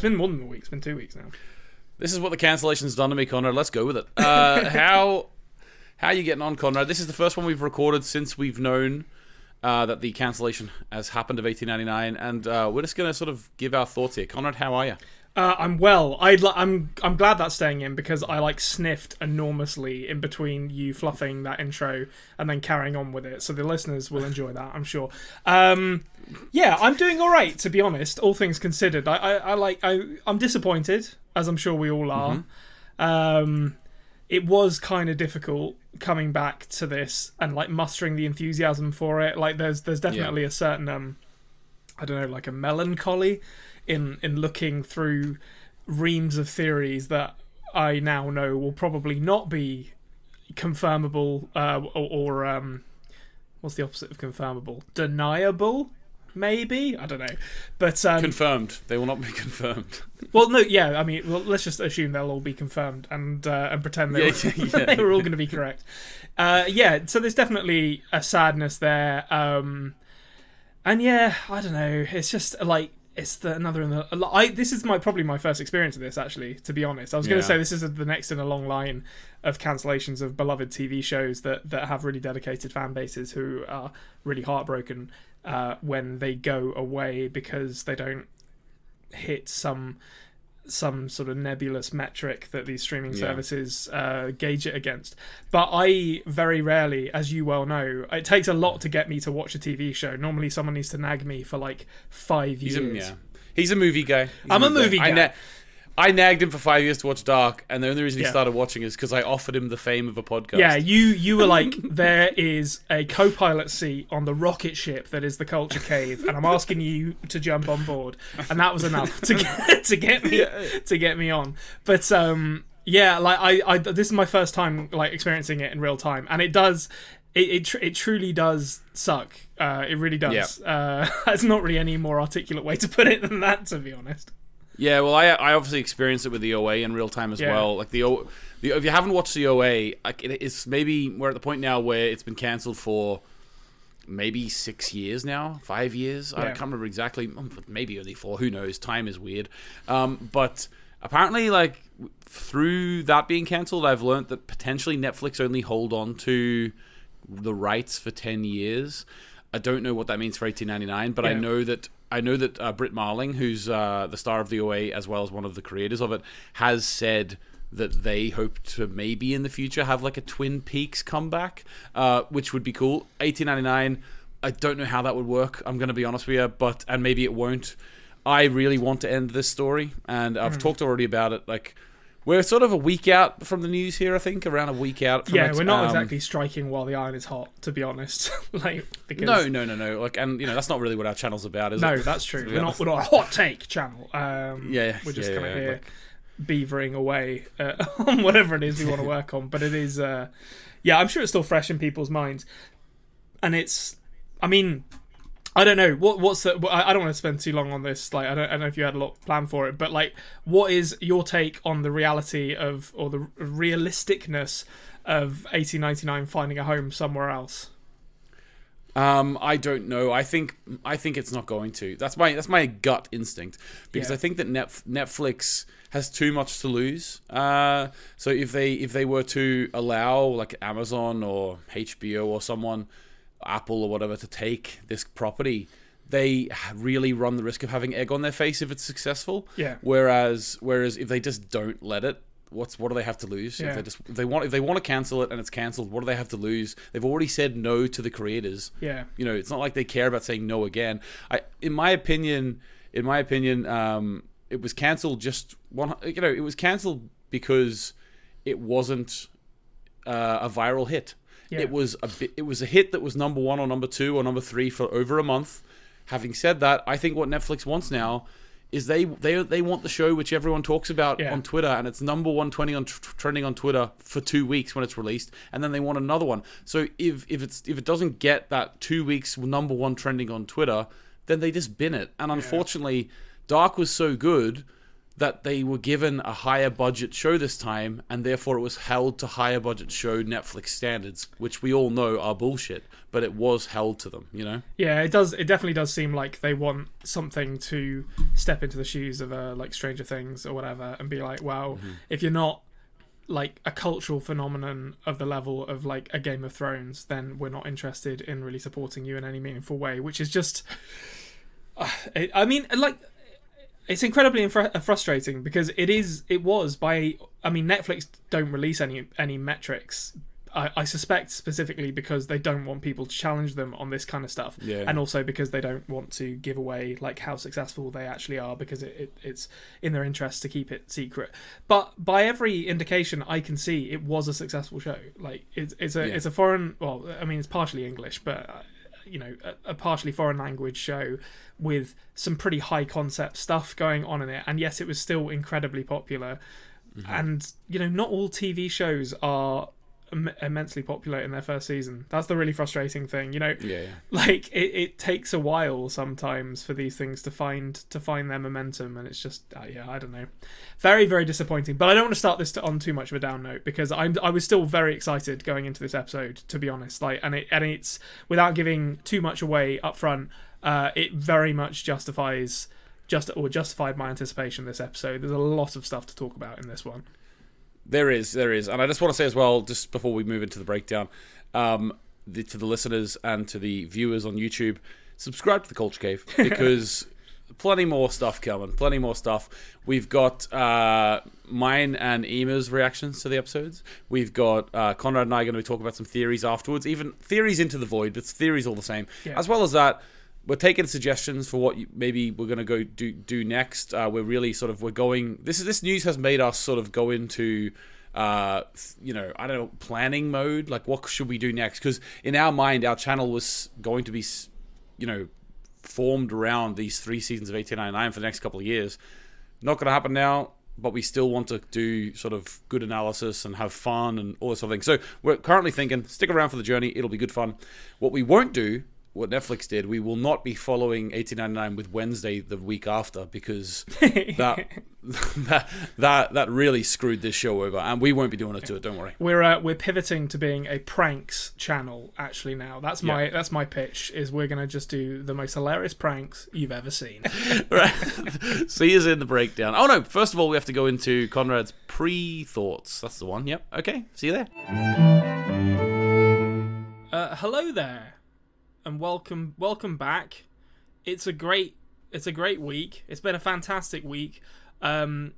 it's been more than a week. It's been two weeks now. This is what the cancellation's done to me, Konrad. Let's go with it. Uh, how how are you getting on, Konrad? This is the first one we've recorded since we've known uh, that the cancellation has happened of 1899, and uh, we're just going to sort of give our thoughts here. Konrad, how are you? Uh, I'm well. I'd li- I'm I'm glad that's staying in because I like sniffed enormously in between you fluffing that intro and then carrying on with it. So the listeners will enjoy that, I'm sure. Um, yeah, I'm doing all right to be honest. All things considered, I I, I like I I'm disappointed as I'm sure we all are. Um, it was kind of difficult coming back to this and like mustering the enthusiasm for it. Like there's there's definitely a certain um I don't know like a melancholy in in looking through reams of theories that I now know will probably not be confirmable uh, or, or um what's the opposite of confirmable deniable maybe i don't know but um Confirmed. They will not be confirmed. well, no, yeah. I mean, well, let's just assume they'll all be confirmed and uh, and pretend they, Yeah, were, yeah. they were all going to be correct. Uh, yeah. So there's definitely a sadness there. Um, and yeah, I don't know. It's just like it's the another in the. I this is my probably my first experience of this actually. To be honest, I was going to Yeah. say this is the next in a long line of cancellations of beloved TV shows that that have really dedicated fan bases who are really heartbroken uh, when they go away because they don't hit some some sort of nebulous metric that these streaming Yeah. services uh, gauge it against. But I very rarely, as you well know, it takes a lot to get me to watch a TV show. Normally, someone needs to nag me for like five He's years. a, yeah. He's a movie guy. He's I'm a movie I, guy. na- I nagged him for five years to watch Dark, and the only reason he Yeah. started watching is because I offered him the fame of a podcast. Yeah, you you were like, there is a co-pilot seat on the rocket ship that is the Culture Cave, and I'm asking you to jump on board, and that was enough to get to get me to get me on. But um, yeah, like I, I this is my first time like experiencing it in real time, and it does. It it, tr- it truly does suck. Uh, it really does. Uh, it's not really any more articulate way to put it than that, to be honest. Yeah, well, I I obviously experienced it with the OA in real time as Yeah. well. Like the O, the if you haven't watched the OA, like it is maybe we're at the point now where it's been cancelled for maybe six years now, five years. I can't remember exactly. um, Maybe only four. Who knows? Time is weird. Um, but apparently, like through that being cancelled, I've learned that potentially Netflix only hold on to the rights for ten years. I don't know what that means for 1899, but I know that I know that uh, Brit Marling, who's uh, the star of the OA as well as one of the creators of it, has said that they hope to maybe in the future have like a Twin Peaks comeback, uh, which would be cool. 1899. I don't know how that would work. I'm going to be honest with you, but and maybe it won't. I really want to end this story, and I've Hmm. talked already about it. Like we're sort of a week out from the news here. I think around a week out. From Yeah, it. we're not Um, exactly striking while the iron is hot, to be honest. like because No, no, no, no. Like, and you know that's not really what our channel's about, is No, it? that's true. We're not, we're not a hot take channel. Um, Yeah, yeah, we're just yeah, kind of yeah, here like- beavering away uh, on whatever it is we want to work on. But it is, uh, yeah, I'm sure it's still fresh in people's minds, and it's, I mean. I don't know what what's the. I I don't want to spend too long on this. Like I don't, I don't know if you had a lot planned for it, but like, what is your take on the reality of or the realisticness of 1899 finding a home somewhere else? Um, I don't know. I think I think it's not going to. That's my that's my gut instinct because Yeah. I think that Net, Netflix has too much to lose. Uh, so if they if they were to allow like Amazon or HBO or someone, Apple or whatever, to take this property, they really run the risk of having egg on their face if it's successful. Yeah. Whereas whereas if they just don't let it, what's what do they have to lose? Yeah. If they just if they want if they want to cancel it and it's cancelled, what do they have to lose? They've already said no to the creators. Yeah. You know, it's not like they care about saying no again. I, in my opinion, in my opinion, um, it was cancelled just one. You know, it was cancelled because it wasn't uh, a viral hit. Yeah. It was a bit, it was a hit that was number one or number two or number three for over a month. Having said that, I think what Netflix wants now is they they they want the show which everyone talks about Yeah. on Twitter and it's number one twenty on trending on Twitter for two weeks when it's released, and then they want another one. So if if it's if it doesn't get that two weeks number one trending on Twitter, then they just bin it. And unfortunately, Dark was so good that they were given a higher budget show this time, and therefore it was held to higher budget show Netflix standards, which we all know are bullshit, but it was held to them, you know? Yeah, it does. It definitely does seem like they want something to step into the shoes of a like Stranger Things or whatever, and be like, well, if you're not like a cultural phenomenon of the level of like a Game of Thrones, then we're not interested in really supporting you in any meaningful way. Which is just, uh, I mean, like. It's incredibly infra- frustrating because it is. It was by. I mean, Netflix don't release any any metrics I, I suspect specifically because they don't want people to challenge them on this kind of stuff, Yeah. and also because they don't want to give away like how successful they actually are because it, it, it's in their interest to keep it secret. But by every indication I can see, it was a successful show. Like it's it's a Yeah. it's a foreign. Well, I mean it's partially English, but. You know, a, a partially foreign language show with some pretty high concept stuff going on in it, and yes, it was still incredibly popular. Mm-hmm. And you know, not all TV shows are Im- immensely popular in their first season. That's the really frustrating thing. You know, Yeah. like it, it takes a while sometimes for these things to find to find their momentum, and it's just uh, yeah, I don't know, very very disappointing. But I don't want to start this to, on too much of a down note because I'm I was still very excited going into this episode to be honest. Like, and it and it's without giving too much away up front. Uh, it very much justifies just or justified my anticipation this episode. There's a lot of stuff to talk about in this one. There is, there is, and I just want to say as well, just before we move into the breakdown, um, the, to the listeners and to the viewers on YouTube, subscribe to the Culture Cave because plenty more stuff coming, plenty more stuff. We've got uh, mine and Ema's reactions to the episodes. We've got uh, Konrad and I are going to be talking about some theories afterwards, even theories into the void, but theories all the same. Yeah. As well as that, we're taking suggestions for what you, maybe we're going to go do do next. Uh, we're really sort of we're going. This is this news has made us sort of go into. Uh, you know, I don't know, planning mode. Like, what should we do next? Because in our mind, our channel was going to be, you know, formed around these three seasons of 1899 for the next couple of years. Not going to happen now, but we still want to do sort of good analysis and have fun and all this sort of thing. So we're currently thinking, stick around for the journey. It'll be good fun. What we won't do, what Netflix did, we will not be following 1899 with Wednesday the week after because that that that that really screwed this show over, and we won't be doing it to it. Don't worry. We're uh, we're pivoting to being a pranks channel actually now. That's my Yeah. that's my pitch. Is we're gonna just do the most hilarious pranks you've ever seen. right. See you in the breakdown. Oh no! First of all, we have to go into Konrad's pre-thoughts. That's the one. Yep. Okay. See you there. Uh, hello there, and welcome welcome back. It's a great it's a great week. It's been a fantastic week. Um,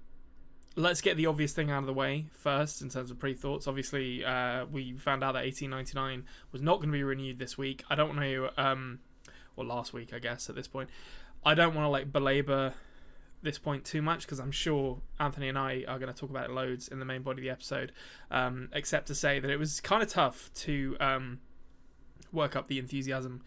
let's get the obvious thing out of the way first in terms of pre thoughts. Obviously, uh, we found out that 1899 was not going to be renewed this week. I don't to, um, or last week, I guess. At this point, I don't want to like belabor this point too much because I'm sure Anthony and I are going to talk about it loads in the main body of the episode. Um, except to say that it was kind of tough to um, work up the enthusiasm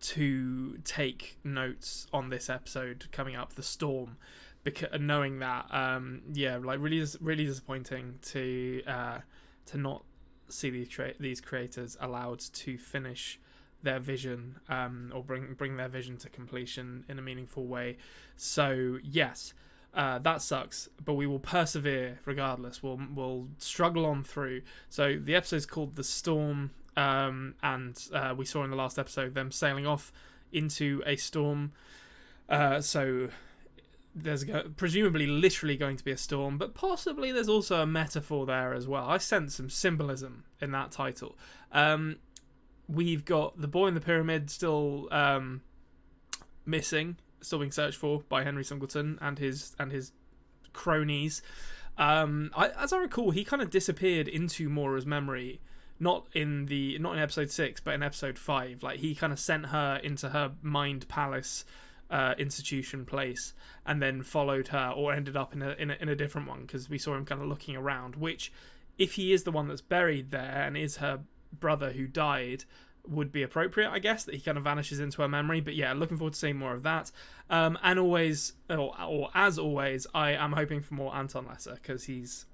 to take notes on this episode coming up, the storm, because knowing that, um, yeah, like really, really disappointing to uh, to not see these tra- these creators allowed to finish their vision um, or bring bring their vision to completion in a meaningful way. So yes, uh, that sucks, but we will persevere regardless. We'll we'll struggle on through. So the episode's called "The Storm," um, and uh, we saw in the last episode them sailing off into a storm. Uh, so there's go- presumably literally going to be a storm, but possibly there's also a metaphor there as well. I sense some symbolism in that title. Um, we've got the boy in the pyramid still um, missing, still being searched for by Henry Singleton and his and his cronies. Um, I, as I recall, he kind of disappeared into Maura's memory, not in the not in episode six, but in episode five. Like he kind of sent her into her mind palace uh, institution place, and then followed her, or ended up in a in a, in a different one because we saw him kind of looking around. Which, if he is the one that's buried there and is her brother who died, would be appropriate, I guess, that he kind of vanishes into her memory. But yeah, looking forward to seeing more of that. Um, and always, or, or as always, I am hoping for more Anton Lesser because he's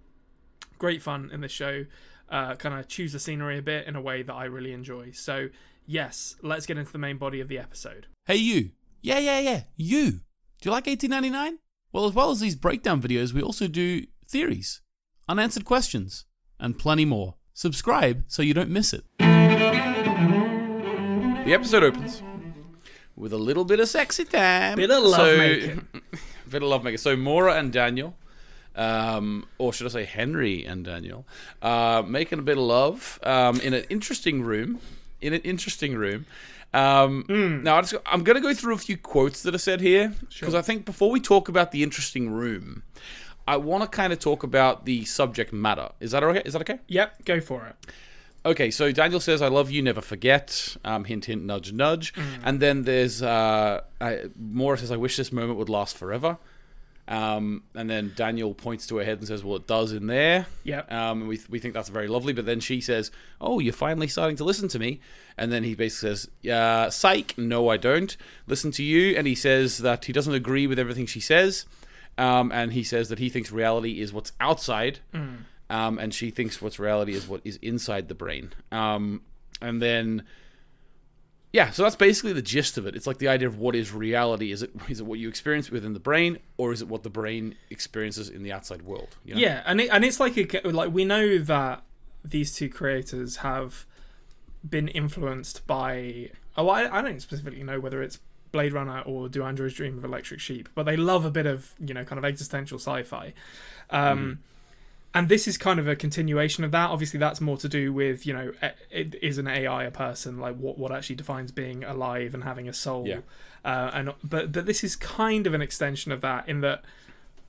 great fun in the show. Uh, kind of choose the scenery a bit in a way that I really enjoy. So yes, let's get into the main body of the episode. Hey, you. Yeah, yeah, yeah. You. Do you like 1899? Well, as well as these breakdown videos, we also do theories, unanswered questions, and plenty more. Subscribe so you don't miss it. The episode opens with a little bit of sexy time. Bit of lovemaking. bit of lovemaking. So Maura and Daniel, um, or should I say Henry and Daniel, uh, making a bit of love um, in an interesting room. In an interesting room. Um, Hmm. Now, I just, I'm going to go through a few quotes that are said here because I think before we talk about the interesting room, I want to kind of talk about the subject matter. Is that okay? Is that okay? Yep, go for it. Okay, so Daniel says, "I love you, never forget." Um, hint, hint, nudge, nudge. And then there's uh, I, says, "I wish this moment would last forever." Um, and then Daniel points to her head and says, "Well, it does in there." Yep. Um, and we we think that's very lovely. But then she says, "Oh, you're finally starting to listen to me." And then he basically says, "Yeah, psych. No, I don't listen to you." And he says that he doesn't agree with everything she says. Um, and he says that he thinks reality is what's outside, um, and she thinks what's reality is what is inside the brain. Um, and then, yeah, so that's basically the gist of it. It's like the idea of what is reality. Is it is it what you experience within the brain, or is it what the brain experiences in the outside world? You know? Yeah, and it, and it's like a, like we know that these two creators have been influenced by. Oh, I, I don't specifically know whether it's Blade Runner or Do Androids Dream of Electric Sheep, but they love a bit of you know kind of existential sci-fi. Um, And this is kind of a continuation of that. Obviously, that's more to do with you know, it is an AI a person? Like what what actually defines being alive and having a soul? Yeah. Uh, and but but this is kind of an extension of that in that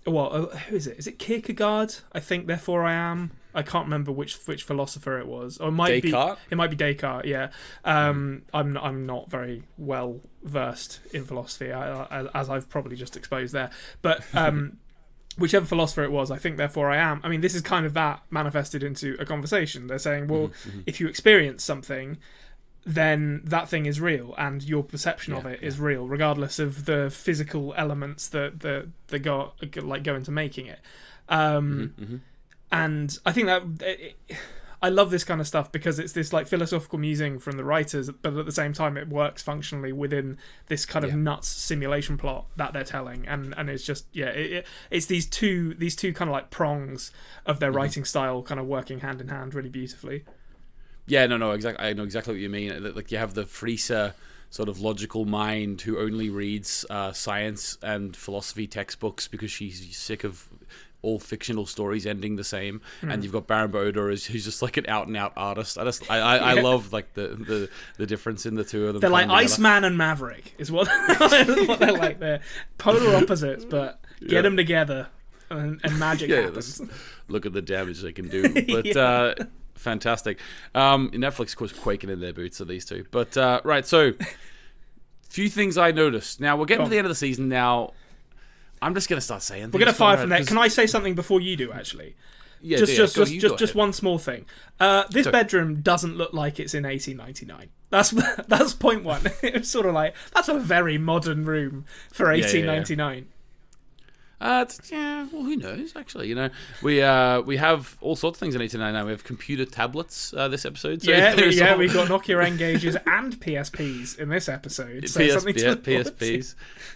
well, uh, who is it? Is it Kierkegaard? I think. Therefore, I am. I can't remember which which philosopher it was. Or it might Descartes? be. It might be Descartes. Yeah. Um, I'm I'm not very well versed in philosophy, I, I, as I've probably just exposed there. But um, whichever philosopher it was, I think. Therefore, I am. I mean, this is kind of that manifested into a conversation. They're saying, well, if you experience something. Then that thing is real, and your perception of Yeah, it is real, regardless of the physical elements that that that go like go into making it. Um, Mm-hmm. and I think that it, I love this kind of stuff because it's this like philosophical musing from the writers, but at the same time it works functionally within this kind of Yeah. nuts simulation plot that they're telling, and and it's just yeah, it, it, it's these two these two kind of like prongs of Mm-hmm. their writing style kind of working hand in hand really beautifully. Yeah, no, no, exactly. I know exactly what you mean. Like you have the Friese sort of logical mind who only reads uh, science and philosophy textbooks because she's sick of all fictional stories ending the same. Hmm. And you've got Baran bo Odar who's, who's just like an out and out artist. I just, I, I, I love like the, the the difference in the two of them. They're like together. Iceman and Maverick is what what they're like. They're polar opposites, but get Yeah. them together and, and magic Yeah, happens. look at the damage they can do. But Yeah. uh, fantastic. Um, Netflix, of course, quaking in their boots at these two. But uh, right, so few things I noticed. Now we're getting to the end of the season. Now I'm just gonna start saying. We're gonna fire from there. Can I say something before you do? Actually, Yeah, just just just just, just one small thing. Uh, this Sorry. bedroom doesn't look like it's in 1899. That's that's point one. it's sort of like that's a very modern room for yeah, yeah. 1899. Uh, yeah, well, who knows? Actually, you know, we uh, we have all sorts of things in 1899. We have computer tablets uh, this episode. So Yeah, there's yeah, all- we've got Nokia N-Gages and PSPs in this episode. So PS, something to yeah, to. PSPs,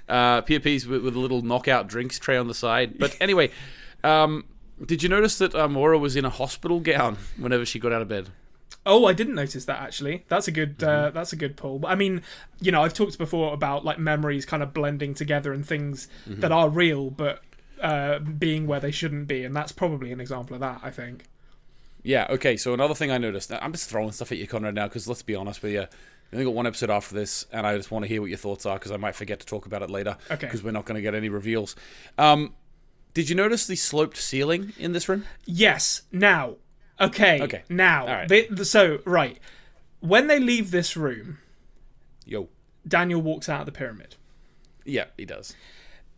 uh, PSPs with, with a little knockout drinks tray on the side. But anyway, um, did you notice that uh, Maura was in a hospital gown whenever she got out of bed? Oh, I didn't notice that actually. That's a good. Uh, Mm-hmm. that's a good pull. But I mean, you know, I've talked before about like memories kind of blending together and things Mm-hmm. that are real, but uh, being where they shouldn't be, and that's probably an example of that. I think. Yeah. Okay. So another thing I noticed. I'm just throwing stuff at you, Konrad, now because let's be honest with you. We only got one episode after this, and I just want to hear what your thoughts are because I might forget to talk about it later. Okay. Because we're not going to get any reveals. Um, did you notice the sloped ceiling in this room? Yes. Now. Okay. Okay. Now. Right. They, so right, when they leave this room, Yo. Daniel walks out of the pyramid, Yeah, he does.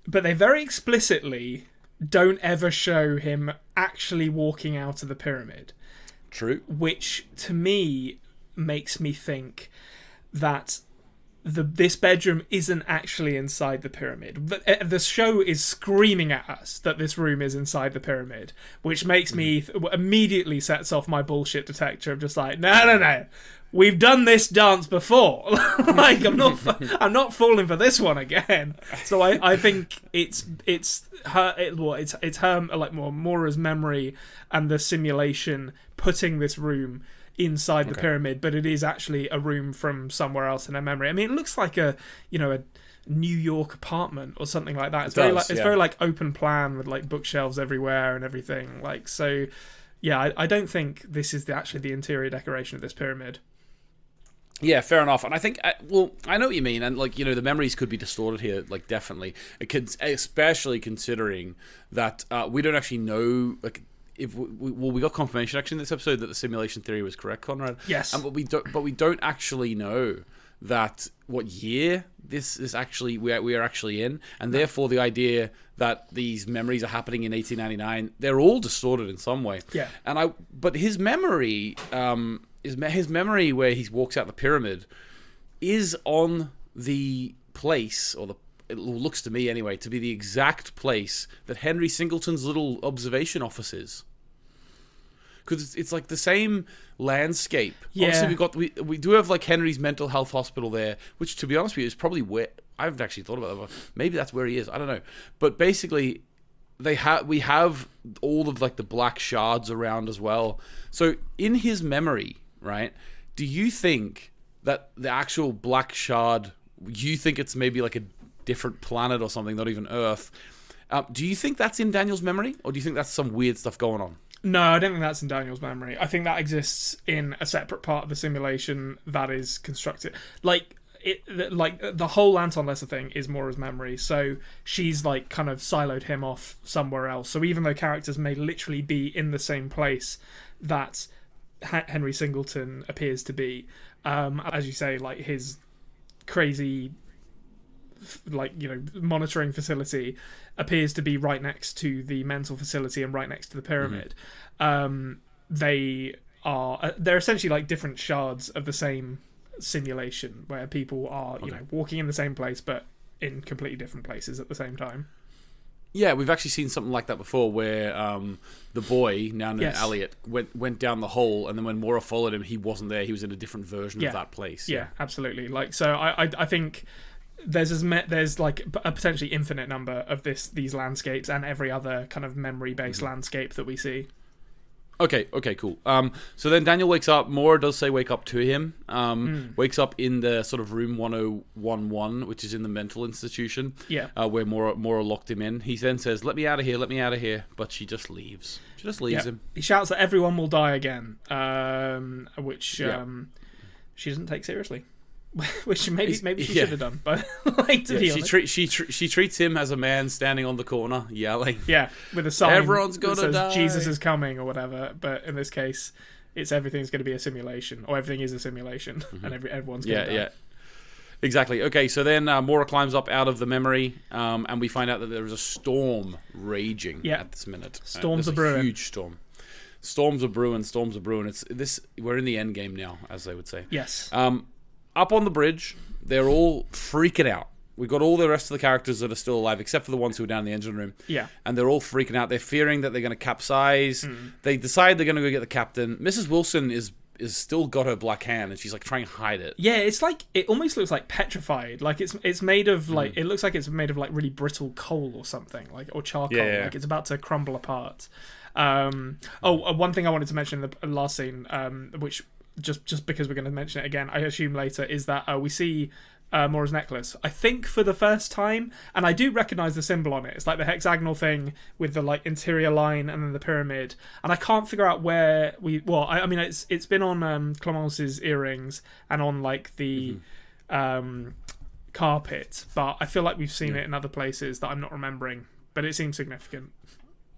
but they very explicitly don't ever show him actually walking out of the pyramid. True. which to me makes me think that the this bedroom isn't actually inside the pyramid. The, uh, the show is screaming at us that this room is inside the pyramid, which makes me th- immediately sets off my bullshit detector of just like, no, no, no. We've done this dance before. like I'm not, I'm not falling for this one again. So I, I think it's it's her, it, well, it's it's her like more Maura's memory and the simulation putting this room inside the pyramid, but it is actually a room from somewhere else in her memory. I mean, it looks like a you know a New York apartment or something like that. It's very does, like it's yeah. very like open plan with like bookshelves everywhere and everything. Like so, yeah. I, I don't think this is the, actually the interior decoration of this pyramid. Yeah, fair enough. And I think, uh, well, I know what you mean, and like you know, the memories could be distorted here, like definitely, it could, especially considering that uh, we don't actually know, like. If we, we- well, we got confirmation actually in this episode that the simulation theory was correct, Konrad. Yes. and but we don't, but we don't actually know that what year this is actually we are, we are actually in, and therefore the idea that these memories are happening in 1899, they're all distorted in some way. Yeah. And I, but his memory, um, his his memory where he walks out the pyramid, is on the place or the. It looks to me anyway to be the exact place that Henry Singleton's little observation office is. Because it's, it's like the same landscape. Yeah. Obviously, we got we we do have like Henry's mental health hospital there, which to be honest with you is probably where I haven't actually thought about that. Maybe that's where he is. I don't know. But basically, they have we have all of like the black shards around as well. So in his memory, right? Do you think that the actual black shard? You think it's maybe like a different planet or something, not even Earth? Um, do you think that's in Daniel's memory, or do you think that's some weird stuff going on? No, I don't think that's in Daniel's memory. I think that exists in a separate part of the simulation that is constructed. Like it, like the whole Anton Lesser thing is Maura's memory. So she's like kind of siloed him off somewhere else. So even though characters may literally be in the same place that Henry Singleton appears to be, um, as you say, like his crazy like you know monitoring facility appears to be right next to the mental facility and right next to the pyramid um they are uh, they're essentially like different shards of the same simulation where people are you know walking in the same place but in completely different places at the same time Yeah, we've actually seen something like that before, where um, the boy, now known Yes. as Elliot, went went down the hole, and then when Maura followed him, he wasn't there. He was in a different version Yeah. of that place. yeah absolutely like so i i, I think there's as me- there's like a potentially infinite number of this these landscapes and every other kind of memory based landscape that we see Okay. Okay. Cool. Um, so then Daniel wakes up. Maura does say wake up to him. Um, Wakes up in the sort of room 1011, which is in the mental institution. Yeah. Uh, where Maura Maura locked him in. He then says, "Let me out of here. Let me out of here." But she just leaves. She just leaves Yeah. him. He shouts that everyone will die again, um, which Yeah. um, she doesn't take seriously. which maybe maybe she yeah. should have done, but like to Yeah, be she honest, tre- she tr- she treats him as a man standing on the corner yelling. yeah, with a sign Everyone's that gonna says die. Jesus is coming or whatever. But in this case, it's everything's going to be a simulation, or everything is a simulation, and every everyone's going Mm-hmm. Yeah, to yeah. Exactly. Okay, so then uh, Maura climbs up out of the memory, um, and we find out that there is a storm raging Yeah. at this minute. Uh, Storms there's are brewing. Huge storm. Storms are brewing. Storms are brewing. It's this. We're in the end game now, as they would say. Yes, Um, up on the bridge, they're all freaking out. We've got all the rest of the characters that are still alive, except for the ones who are down in the engine room. yeah, And they're all freaking out. They're fearing that they're going to capsize. Hmm. They decide they're going to go get the captain. Mrs. Wilson is is still got her black hand, and she's like trying to hide it. yeah. It's like it almost looks like petrified. Like it's it's made Mm. of like it looks like it's made of like really brittle coal or something, like or charcoal. Yeah, yeah. Like it's about to crumble apart. Um, oh, uh, one thing I wanted to mention in the last scene, um, which just just because we're going to mention it again, I assume later, is that uh, we see uh, Maura's necklace. I think for the first time, and I do recognize the symbol on it. It's like the hexagonal thing with the like interior line and then the pyramid. And I can't figure out where we. Well, I, I mean, it's it's been on um, Clemence's earrings and on like the. Um, carpet but i feel like we've seen it in other places that i'm not remembering but it seems significant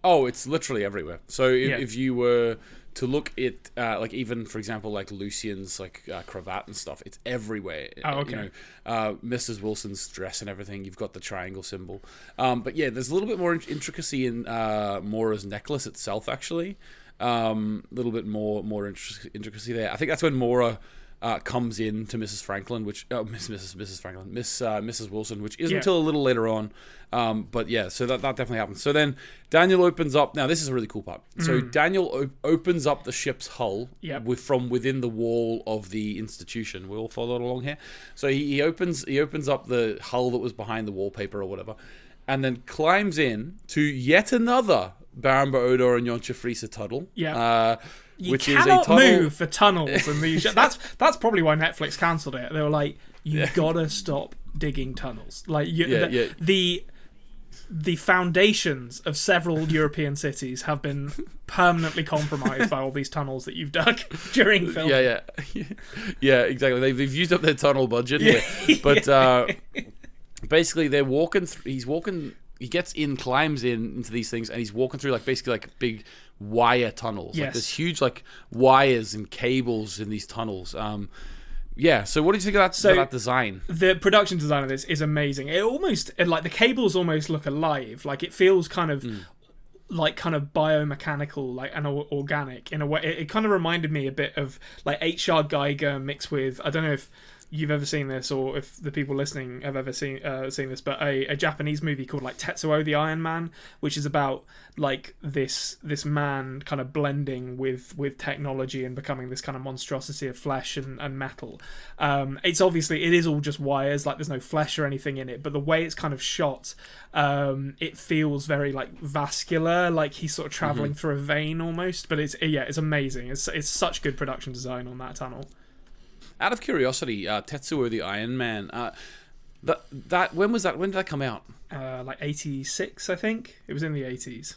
Oh, it's literally everywhere. So if, Yeah. if you were to look at, uh, like even for example, like Lucien's like uh, cravat and stuff, it's everywhere. Oh, You okay. know, uh, Mrs. Wilson's dress and everything. You've got the triangle symbol. Um, but yeah, there's a little bit more intricacy in uh, Maura's necklace itself, actually. Um, a little bit more more intric- intricacy there. I think that's when Mora uh, comes in to Mrs. Franklin, which oh, Miss Mrs. Mrs. Franklin, Miss uh, Mrs. Wilson, which isn't Yeah. until a little later on. Um, but yeah, so that, that definitely happens. So then Daniel opens up. Now this is a really cool part. So Daniel o- opens up the ship's hull Yep. with from within the wall of the institution. We all followed along here. So he, he opens he opens up the hull that was behind the wallpaper or whatever, and then climbs in to yet another Baran bo Odar and Jantje Friese tunnel. Yeah. Uh, You which is a cannot tunnel. move for tunnels and these. that's that's probably why Netflix cancelled it. They were like, you gotta stop digging tunnels. Like you, Yeah, the, yeah. the the foundations of several European cities have been permanently compromised by all these tunnels that you've dug during film. Yeah, yeah, yeah, exactly. They've, they've used up their tunnel budget here, but uh, basically they're walking. Th- he's walking. He gets in, climbs in into these things, and he's walking through like basically like big wire tunnels. Like Yes. there's huge like wires and cables in these tunnels. Um, yeah. So what do you think of that, So- that design? the production design of this is amazing. It almost like the cables almost look alive. Like it feels kind of like kind of biomechanical, like and organic in a way. It, it kind of reminded me a bit of like H.R. Giger mixed with I don't know if you've ever seen this or if the people listening have ever seen uh, seen this, but a, a Japanese movie called like Tetsuo the Iron Man, which is about like this this man kind of blending with with technology and becoming this kind of monstrosity of flesh and, and metal. Um, it's obviously it is all just wires, like there's no flesh or anything in it, but the way it's kind of shot, um, it feels very like vascular, like he's sort of traveling through a vein almost. But it's yeah, it's amazing. It's it's such good production design on that tunnel. Out of curiosity, uh, Tetsuo the Iron Man. Uh, that that when was that? When did that come out? Uh, like 86, I think it was in the 80s.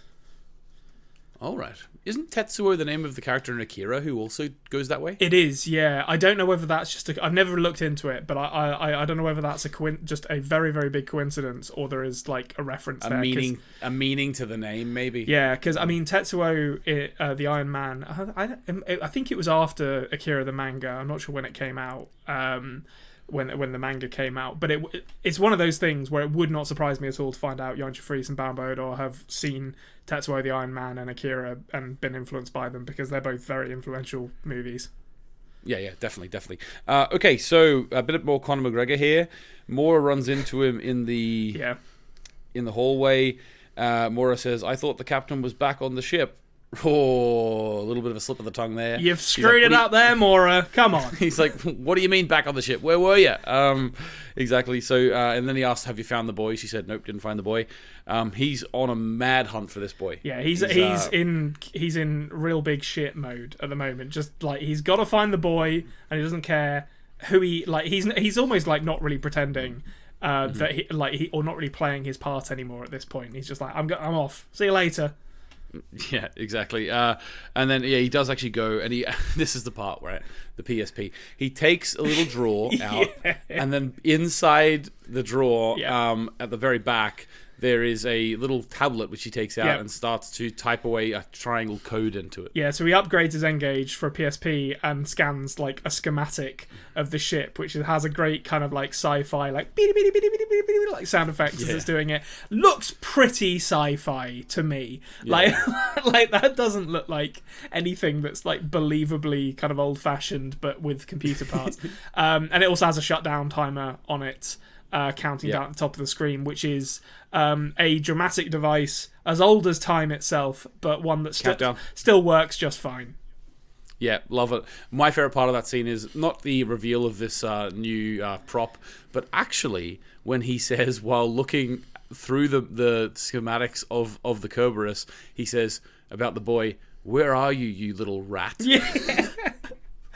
All right. Isn't Tetsuo the name of the character in Akira who also goes that way? It is, yeah. I don't know whether that's just. A, I've never looked into it, but I, I, I don't know whether that's a coin, just a very, very big coincidence, or there is like a reference a there. meaning, a meaning to the name, maybe. Yeah, because I mean Tetsuo, i- uh, the Iron Man. I, I, I think it was after Akira the manga. I'm not sure when it came out. Um, when when the manga came out, but it it's one of those things where it would not surprise me at all to find out Jantje Friese and Baran bo Odar have seen Tetsuo the Iron Man and Akira and been influenced by them because they're both very influential movies. Yeah, yeah, definitely, definitely. Uh, okay, so a bit more Conor McGregor here. Maura runs into him in the Yeah, in the hallway. Uh, Maura says, "I thought the captain was back on the ship." Oh, a little bit of a slip of the tongue there. you've screwed like, it "What up there, Maura. Come on. He's like, "What do you mean back on the ship? Where were you?" Um, exactly. So, uh, and then he asked, "Have you found the boy?" She said, "Nope, didn't find the boy." Um, he's on a mad hunt for this boy. Yeah, he's He's, he's, uh, in he's in real big shit mode at the moment. Just like he's got to find the boy, and he doesn't care who he like. He's he's almost like not really pretending uh, Mm-hmm. that he like he or not really playing his part anymore at this point. He's just like I'm go- I'm off. See you later. Yeah, exactly. Uh, and then yeah, he does actually go, and he. this is the part where the PSP. He takes a little drawer out, and then inside the drawer, Yeah. um, at the very back, there is a little tablet which he takes out Yeah. and starts to type away a triangle code into it. Yeah, so he upgrades his N-Gage for a PSP and scans like a schematic of the ship, which has a great kind of like sci-fi like beep, like sound effects as Yeah. it's doing it. Looks pretty sci-fi to me. Like like that doesn't look like anything that's like believably kind of old-fashioned but with computer parts. um, and it also has a shutdown timer on it. Uh, counting Yeah. down at the top of the screen, which is um, a dramatic device as old as time itself, but one that still still works just fine. Yeah, love it. My favorite part of that scene is not the reveal of this uh, new uh, prop, but actually when he says, while looking through the, the schematics of, of the Kerberos, he says about the boy, Where are you, you little rat? Yeah.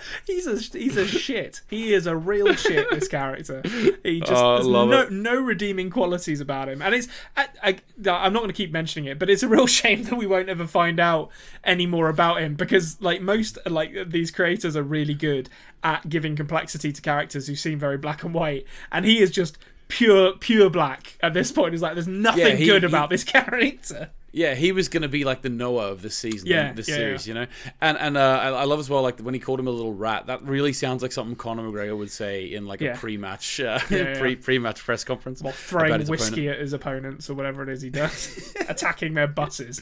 He's a he's a shit. He is a real shit. This character. He oh, just Oh, there's love no it. no redeeming qualities about him, and it's I, I, I'm not going to keep mentioning it, but it's a real shame that we won't ever find out any more about him because like most like these creators are really good at giving complexity to characters who seem very black and white, and he is just pure pure black at this point. He's like there's nothing Yeah, he- good he- about this character. Yeah, he was going to be like the Noah of this season, Yeah, this yeah, series, yeah. you know. And and uh, I, I love as well like when he called him a little rat. That really sounds like something Conor McGregor would say in like a pre-match uh, pre pre-match press conference. About throwing his whiskey opponent. at his opponents or whatever it is he does, attacking their buses.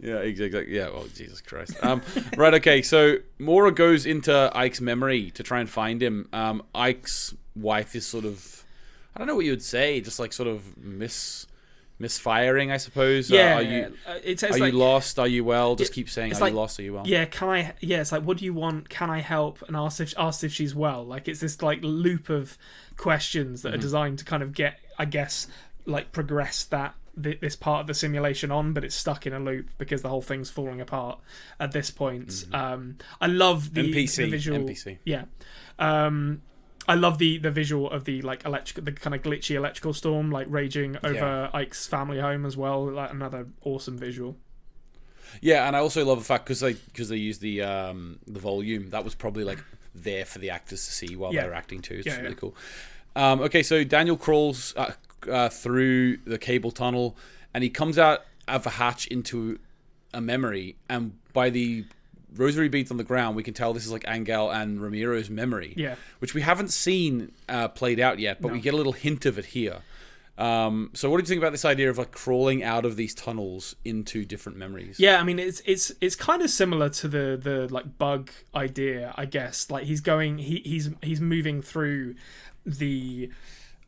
Yeah, exactly. Yeah, well, Jesus Christ. Um, right, okay. So Maura goes into Eyk's memory to try and find him. Um, Eyk's wife is sort of, I don't know what you would say, just like sort of miss, misfiring, I suppose. Uh, Yeah, are you uh, it's, it's are like, you lost? Are you well? Just It- keep saying, are like- you lost? Are you well? Yeah, can I? Yeah, it's like, what do you want? Can I help? And ask if ask if she's well. Like it's this like loop of questions Mm-hmm. that are designed to kind of get, I guess, like progress that th- this part of the simulation on, but it's stuck in a loop because the whole thing's falling apart at this point. Um, I love the, NPC, the visual. NPC. Yeah. Um, I love the the visual of the like electric, the kind of glitchy electrical storm like raging over Yeah. Eyk's family home as well. Like another awesome visual. Yeah, and I also love the fact because they because they use the um, the volume that was probably like there for the actors to see while Yeah. they were acting too. It's Yeah, really cool. Um, okay, so Daniel crawls uh, uh, through the cable tunnel, and he comes out of a hatch into a memory, and by the rosary beads on the ground, we can tell this is like Angel and Ramiro's memory. Yeah. which we haven't seen uh, played out yet, but we get a little hint of it here. Um, so, what do you think about this idea of like crawling out of these tunnels into different memories? Yeah, I mean it's it's it's kind of similar to the the like bug idea, I guess. Like he's going he he's he's moving through the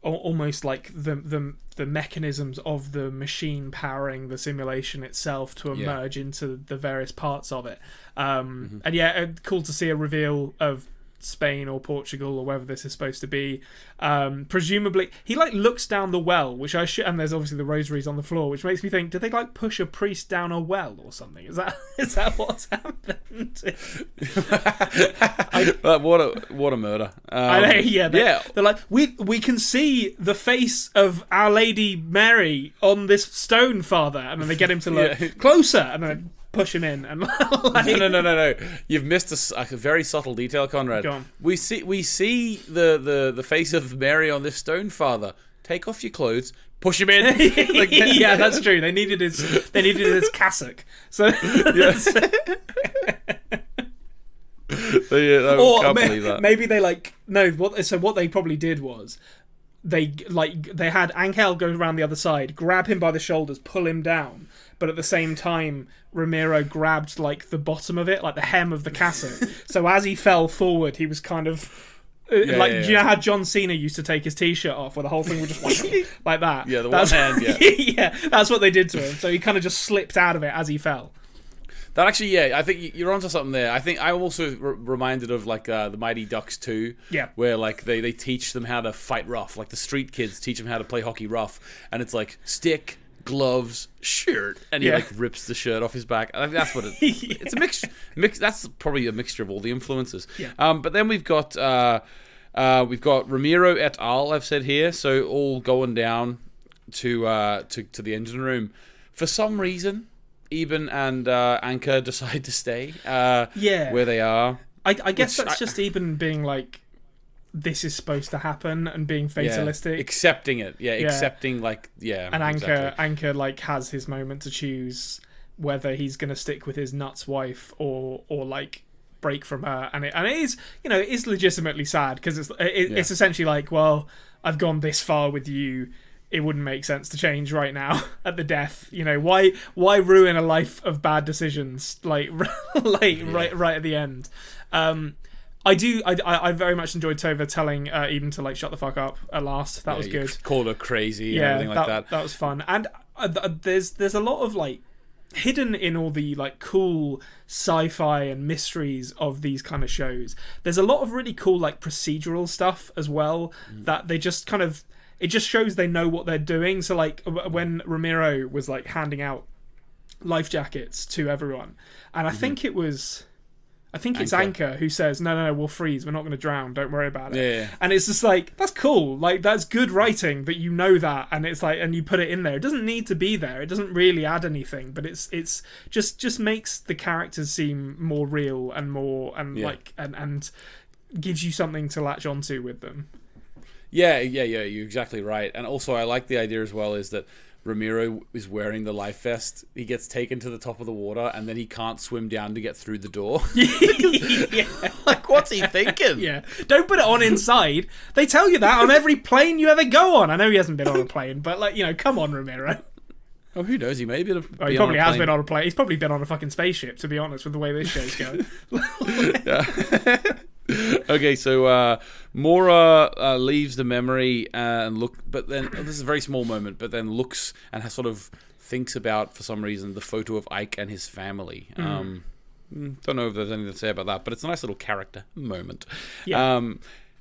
almost like the the the mechanisms of the machine powering the simulation itself to Yeah. emerge into the various parts of it. Um and yeah, uh, cool to see a reveal of Spain or Portugal or wherever this is supposed to be. Um, presumably, he like looks down the well, which I should, and there's obviously the rosaries on the floor, which makes me think: did they like push a priest down a well or something? Is that is that what's happened? But what a what a murder! Um, I know, yeah, they, yeah. They're like, we we can see the face of Our Lady Mary on this stone, Father, and then they get him to look Yeah. closer, and then push him in, and like, No, no, no, no, no! You've missed a very subtle detail, Konrad. Go on. We see we see the, the the face of Mary on this stone father. Take off your clothes, push him in. Like, yeah, that's true. They needed his they needed his cassock. So yes. yeah, I or can't may- believe that. maybe they like no. What so what they probably did was they like they had Angel go around the other side, grab him by the shoulders, pull him down, but at the same time Ramiro grabbed like the bottom of it, like the hem of the cassock. so as he fell forward, he was kind of. uh, like, yeah, do you know how John Cena used to take his T-shirt off, where the whole thing would just like that? Yeah, the one That's- hand, yeah. yeah, that's what they did to him. So he kind of just slipped out of it as he fell. That actually, yeah, I think you're onto something there. I think I'm also r- reminded of like uh, the Mighty Ducks 2, Yeah. where like they, they teach them how to fight rough, like the street kids teach them how to play hockey rough, and it's like stick, gloves, shirt, and he Yeah. like rips the shirt off his back. I think that's what it. It's a mix. Mix. That's probably a mixture of all the influences. Yeah. Um, but then we've got uh, uh, we've got Ramiro et al. I've said here, so all going down to uh, to to the engine room. For some reason, Iben and uh, Anker decide to stay. Uh, Yeah. where they are. I, I guess that's I- just even being like, this is supposed to happen and being Yeah. fatalistic. accepting it. Yeah, accepting like yeah. and Anker, exactly. Anker like has his moment to choose whether he's gonna stick with his nuts wife or or like break from her. And it and it is you know it is legitimately sad because it's it, it's essentially like well I've gone this far with you. It wouldn't make sense to change right now at the death. You know why? Why ruin a life of bad decisions? Like, like right, right at the end. Um, I do. I, I, I very much enjoyed Tove telling uh, Iben to like shut the fuck up at last. That was good Called her crazy yeah, and everything like that. that was fun. And uh, th- there's there's a lot of like hidden in all the like cool sci-fi and mysteries of these kind of shows. There's a lot of really cool like procedural stuff as well Mm. that they just kind of it just shows they know what they're doing. So like when Ramiro was like handing out life jackets to everyone, and I think it was. I think it's. Anker. Who says, "No, no, no, we'll freeze. We're not going to drown. Don't worry about it." Yeah, yeah. And it's just like that's cool. Like that's good writing that you know that, and it's like, and you put it in there. It doesn't need to be there. It doesn't really add anything, but it's it's just just makes the characters seem more real and more and Yeah. like and and gives you something to latch onto with them. Yeah, yeah, yeah. You're exactly right. And also, I like the idea as well is that Ramiro is wearing the life vest. He gets taken to the top of the water, and then he can't swim down to get through the door. yeah, like, what's he thinking? yeah. Don't put it on inside. They tell you that on every plane you ever go on. I know he hasn't been on a plane, but like you know, come on, Ramiro. Oh, who knows? He may be. Oh, he probably has been on a plane. He's probably been on a fucking spaceship, to be honest, with the way this show's going. okay, so uh, Maura uh, leaves the memory and look, but then oh, this is a very small moment, but then looks and has sort of thinks about for some reason the photo of Eyk and his family. Um, mm, don't know if there's anything to say about that, but it's a nice little character moment. Yeah. Um,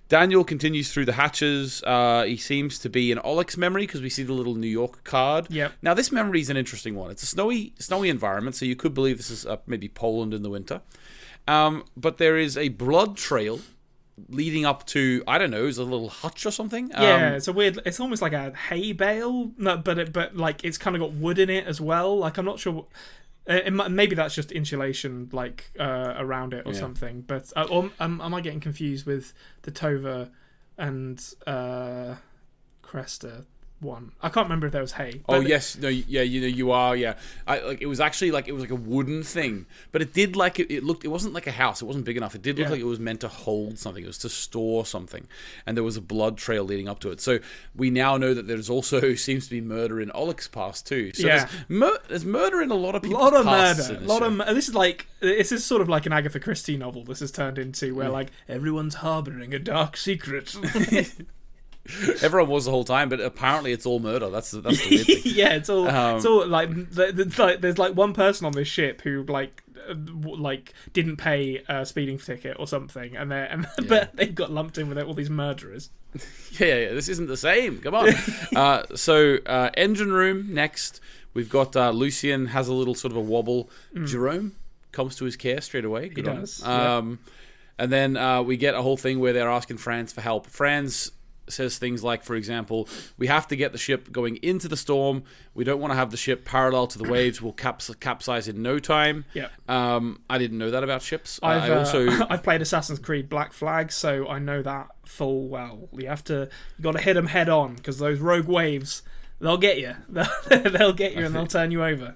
Daniel continues through the hatches. Uh, he seems to be in Olek's memory because we see the little New York card. Yep. Now this memory is an interesting one. It's a snowy, snowy environment, so you could believe this is uh, maybe Poland in the winter. Um, but there is a blood trail leading up to I don't know, is a little hutch or something. Um, Yeah, it's a weird. It's almost like a hay bale, no, but it, but like it's kind of got wood in it as well. Like I'm not sure. uh, It, maybe that's just insulation, like uh, around it or Yeah. something. But uh, or, um, am I getting confused with the Tove and uh, Krester one? I can't remember if that was hay. Oh yes, no, yeah, you know, you are, yeah. I like it was actually like it was like a wooden thing, but it did like it, it looked. It wasn't like a house. It wasn't big enough. It did look Yeah. like it was meant to hold something. It was to store something, and there was a blood trail leading up to it. So we now know that there's also seems to be murder in Olek's past too. So Yeah. there's, mur- there's murder in a lot of people. A lot of murder, a lot show. of. This is like this is sort of like an Agatha Christie novel. This has turned into where like everyone's harboring a dark secret. Everyone was the whole time, but apparently it's all murder. That's that's the weird thing. yeah, it's all Um, it's all like, th- th- like there's like one person on this ship who like uh, like didn't pay a speeding ticket or something, and they and but they got lumped in with all these murderers. Yeah, yeah, yeah, this isn't the same. Come on. uh, so, uh, engine room next. We've got uh, Lucien has a little sort of a wobble. Jerome comes to his care straight away. Good him. does, yeah. Um, and then uh, we get a whole thing where they're asking Franz for help. Franz says things like, for example, we have to get the ship going into the storm. We don't want to have the ship parallel to the waves. We'll caps- capsize in no time. Yeah. Um, I didn't know that about ships. Uh, I've I also uh, I've played Assassin's Creed Black Flag, so I know that full well. You have to you got to hit them head on because those rogue waves they'll get you. They'll, they'll get you and they'll turn you over.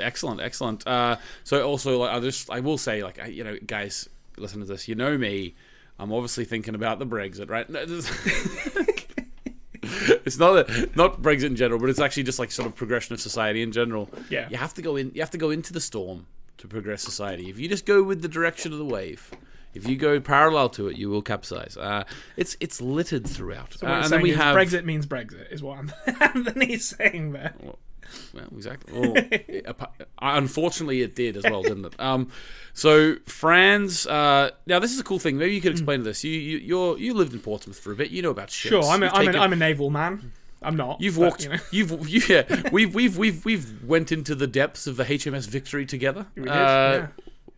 excellent excellent uh so also like i just i will say like I, you know guys listen to this you know me i'm obviously thinking about the brexit right it's not a, not brexit in general but it's actually just like sort of progression of society in general Yeah. you have to go in you have to go into the storm to progress society if you just go with the direction of the wave if you go parallel to it, you will capsize. Uh, it's it's littered throughout, So Uh, and then we have Brexit means Brexit is what I'm Anthony's saying there. Well, exactly. Well, it- unfortunately, it did as well, didn't it? Um, so Franz. Uh, now, this is a cool thing. Maybe you could explain this. You you you're, you lived in Portsmouth for a bit. You know about ships. Sure, I'm I'm, taken- a, I'm a naval man. I'm not. You've but, walked. You know. You've you, yeah. We've we've we've we've went into the depths of the HMS Victory together. We did, Uh, yeah.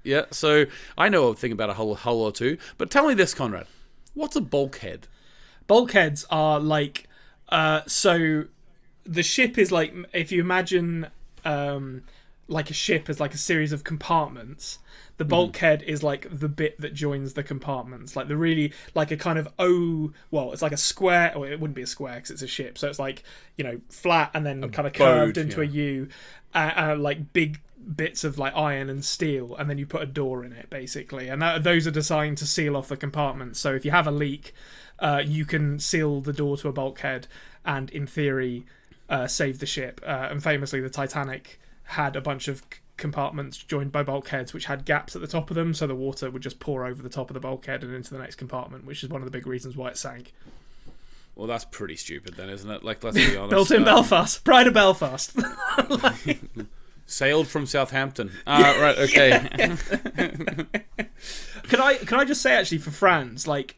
yeah. So I know a thing about a hull, hull or two. But tell me this, Konrad. What's a bulkhead? bulkheads are like uh so the ship is like if you imagine um like a ship as like a series of compartments the bulkhead is like the bit that joins the compartments. Like the really like a kind of o well it's like a square or it wouldn't be a square because it's a ship so it's like you know flat and then kind of curved into a yeah. u uh, uh, like big bits of like iron and steel and then you put a door in it basically. And that, those are designed to seal off the compartments so if you have a leak uh, you can seal the door to a bulkhead and in theory uh, save the ship uh, and famously the titanic had a bunch of c- compartments joined by bulkheads which had gaps at the top of them so the water would just pour over the top of the bulkhead and into the next compartment which is one of the big reasons why it sank Well, that's pretty stupid, then, isn't it? Like, let's be honest. built in Um, belfast pride of belfast Sailed from Southampton. Uh, right. Okay. Can I can I just say actually for Franz, like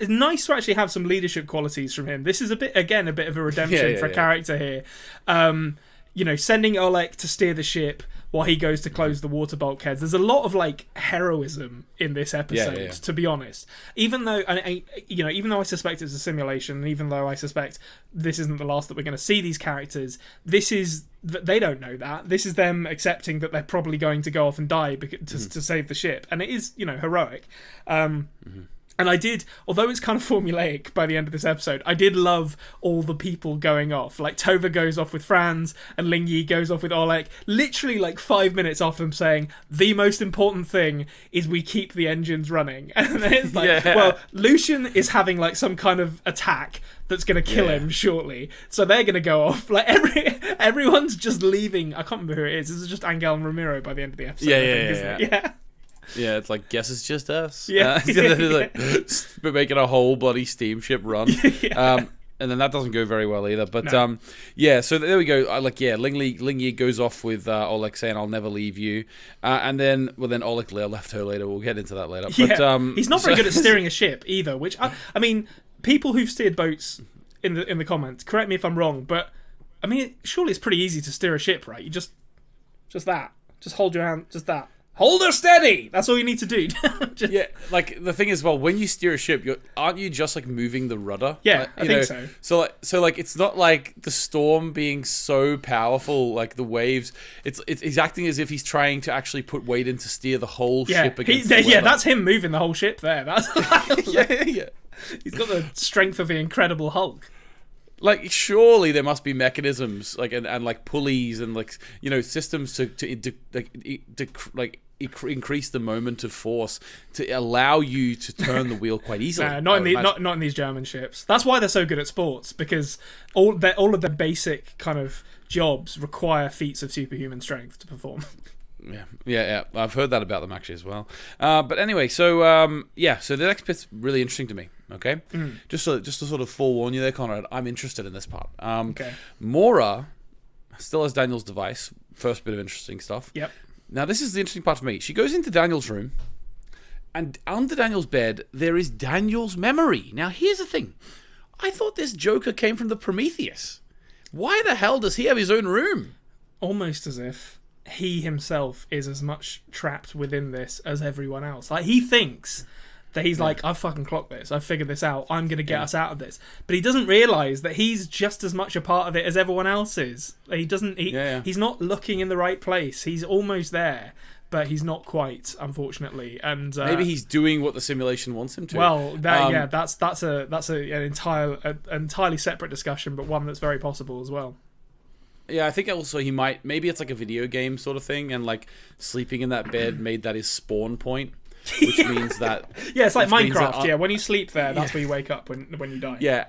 it's nice to actually have some leadership qualities from him. This is a bit again a bit of a redemption Yeah, yeah, for a yeah. character here. Um, you know, sending Olek to steer the ship while he goes to close the water bulkheads. There's a lot of like heroism in this episode, yeah. to be honest. Even though, and I, you know, even though I suspect it's a simulation, and even though I suspect this isn't the last that we're going to see these characters, this is th- they don't know that. This is them accepting that they're probably going to go off and die to, Mm-hmm. to save the ship, and it is you know heroic. Um, And I did, although it's kind of formulaic by the end of this episode, I did love all the people going off. Like Tove goes off with Franz, and Ling Yi goes off with Olek. Literally, like five minutes off them saying the most important thing is we keep the engines running, and then it's like, Yeah. well, Lucien is having like some kind of attack that's going to kill Yeah. him shortly, so they're going to go off. Like every everyone's just leaving. I can't remember who it is. This is just Angel and Ramiro by the end of the episode. Yeah, think, yeah, isn't it? yeah. Yeah, it's like guess it's just us. Yeah. Uh, like, making a whole bloody steamship run. Um, and then that doesn't go very well either. But No. um, yeah, so there we go. I like yeah, Ling Li, Ling Yi goes off with uh, Olek saying I'll never leave you, uh, and then well then Olek left her later. We'll get into that later. Yeah, But um, he's not very so- good at steering a ship either. Which I, I mean, people who've steered boats in the in the comments, correct me if I'm wrong, but I mean, surely it's pretty easy to steer a ship, right? You just, just that, just hold your hand, just that, hold her steady. That's all you need to do. Just- Yeah, like the thing is, well, when you steer a ship, you're, aren't you just like moving the rudder? Yeah, Like, I think know, so. So, like, so like, it's not like the storm being so powerful, like the waves. It's it's he's acting as if he's trying to actually put weight in to steer the whole yeah, ship he, the yeah, that's him moving the whole ship there. That's yeah, yeah, yeah. he's got the strength of the Incredible Hulk. Like, surely there must be mechanisms, like and, and like pulleys and like you know systems to to, to like e- like increase the moment of force to allow you to turn the wheel quite easily. Uh, not in the not not in these German ships. That's why they're so good at sports because all their all of their basic kind of jobs require feats of superhuman strength to perform. Yeah, yeah, yeah. I've heard that about them actually as well. Uh, but anyway, so um, yeah, so the next bit's really interesting to me. Okay, Mm. just so, just to sort of forewarn you there, Konrad, I'm interested in this part. Um, Okay. Maura still has Daniel's device. First bit of interesting stuff. Yep. Now this is the interesting part for me. She goes into Daniel's room, and under Daniel's bed there is Daniel's memory. Now here's the thing: I thought this Joker came from the Prometheus. Why the hell does he have his own room? almost as if he himself is as much trapped within this as everyone else. Like he thinks that he's like, I've fucking clocked this, I've figured this out, I'm gonna get us out of this. But he doesn't realise that he's just as much a part of it as everyone else is. He doesn't he, Yeah, yeah. he's not looking in the right place. He's almost there, but he's not quite, unfortunately. And uh, Maybe he's doing what the simulation wants him to. well, that, Um, yeah, that's that's a that's a, an entire a, an entirely separate discussion, but one that's very possible as well. Yeah, I think also he might. Maybe it's like a video game sort of thing, and like sleeping in that bed made that his spawn point, which means that Yeah, it's like Minecraft. Yeah, when you sleep there, that's Yeah. where you wake up when when you die. yeah,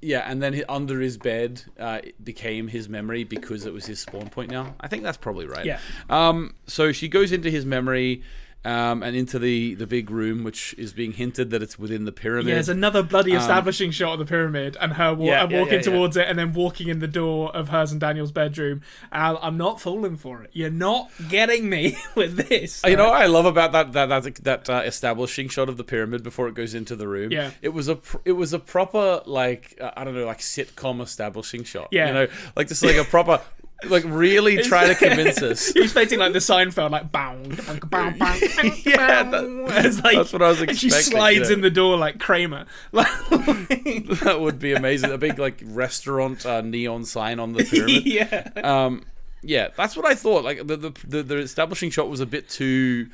yeah, and then he, under his bed uh, it became his memory because it was his spawn point. Now I think that's probably right. Yeah. Um. So she goes into his memory. Um, and into the, the big room, which is being hinted that it's within the pyramid. Yeah, there's another bloody establishing shot of the pyramid and her wa- Um, Yeah, and yeah, walking yeah, yeah. towards it and then walking in the door of hers and Daniel's bedroom. And I'm not falling for it. You're not getting me with this. You know what I love about that that that, that uh, establishing shot of the pyramid before it goes into the room. Yeah. it was a pr- it was a proper like uh, I don't know like sitcom establishing shot. Yeah. you know, like just like a proper like really try to convince us. You're expecting like the Seinfeld, like bang, bang, bang, bang, Yeah, that- like, that's what I was And she slides you know. in the door like Kramer. Like, that would be amazing. A big like restaurant uh, neon sign on the pyramid. yeah. Um, yeah, that's what I thought. Like the the, the the establishing shot was a bit too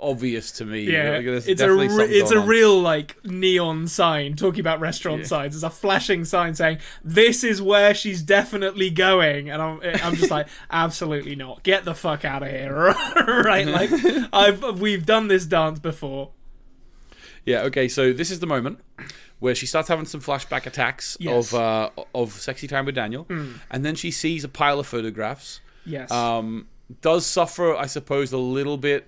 obvious to me. Yeah, Like, there's it's a re- it's a on. real like neon sign talking about restaurant Yeah. signs. It's a flashing sign saying this is where she's definitely going, and I'm I'm just like absolutely not. Get the fuck out of here, right? Like I've we've done this dance before. Yeah. Okay. So this is the moment where she starts having some flashback attacks Yes. of uh, of sexy time with Daniel, and then she sees a pile of photographs. Yes. Um, does suffer, I suppose, a little bit.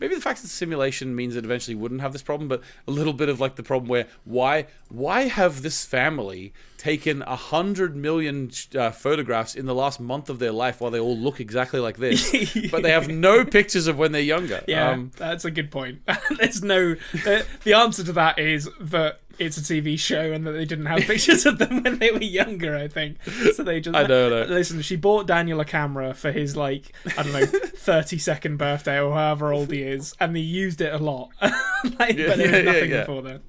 Maybe the fact that the simulation means it eventually wouldn't have this problem, but a little bit of like the problem where why why have this family taken a hundred million uh, photographs in the last month of their life while they all look exactly like this, but they have no pictures of when they're younger. yeah, Um, that's a good point. There's no the answer to that is that it's a TV show and that they didn't have pictures of them when they were younger. I think so. They just I know, know. Listen, she bought Daniel a camera for his like I don't know thirty second birthday or however old he is, and they used it a lot. like, Yeah, but there was yeah, nothing yeah. before then.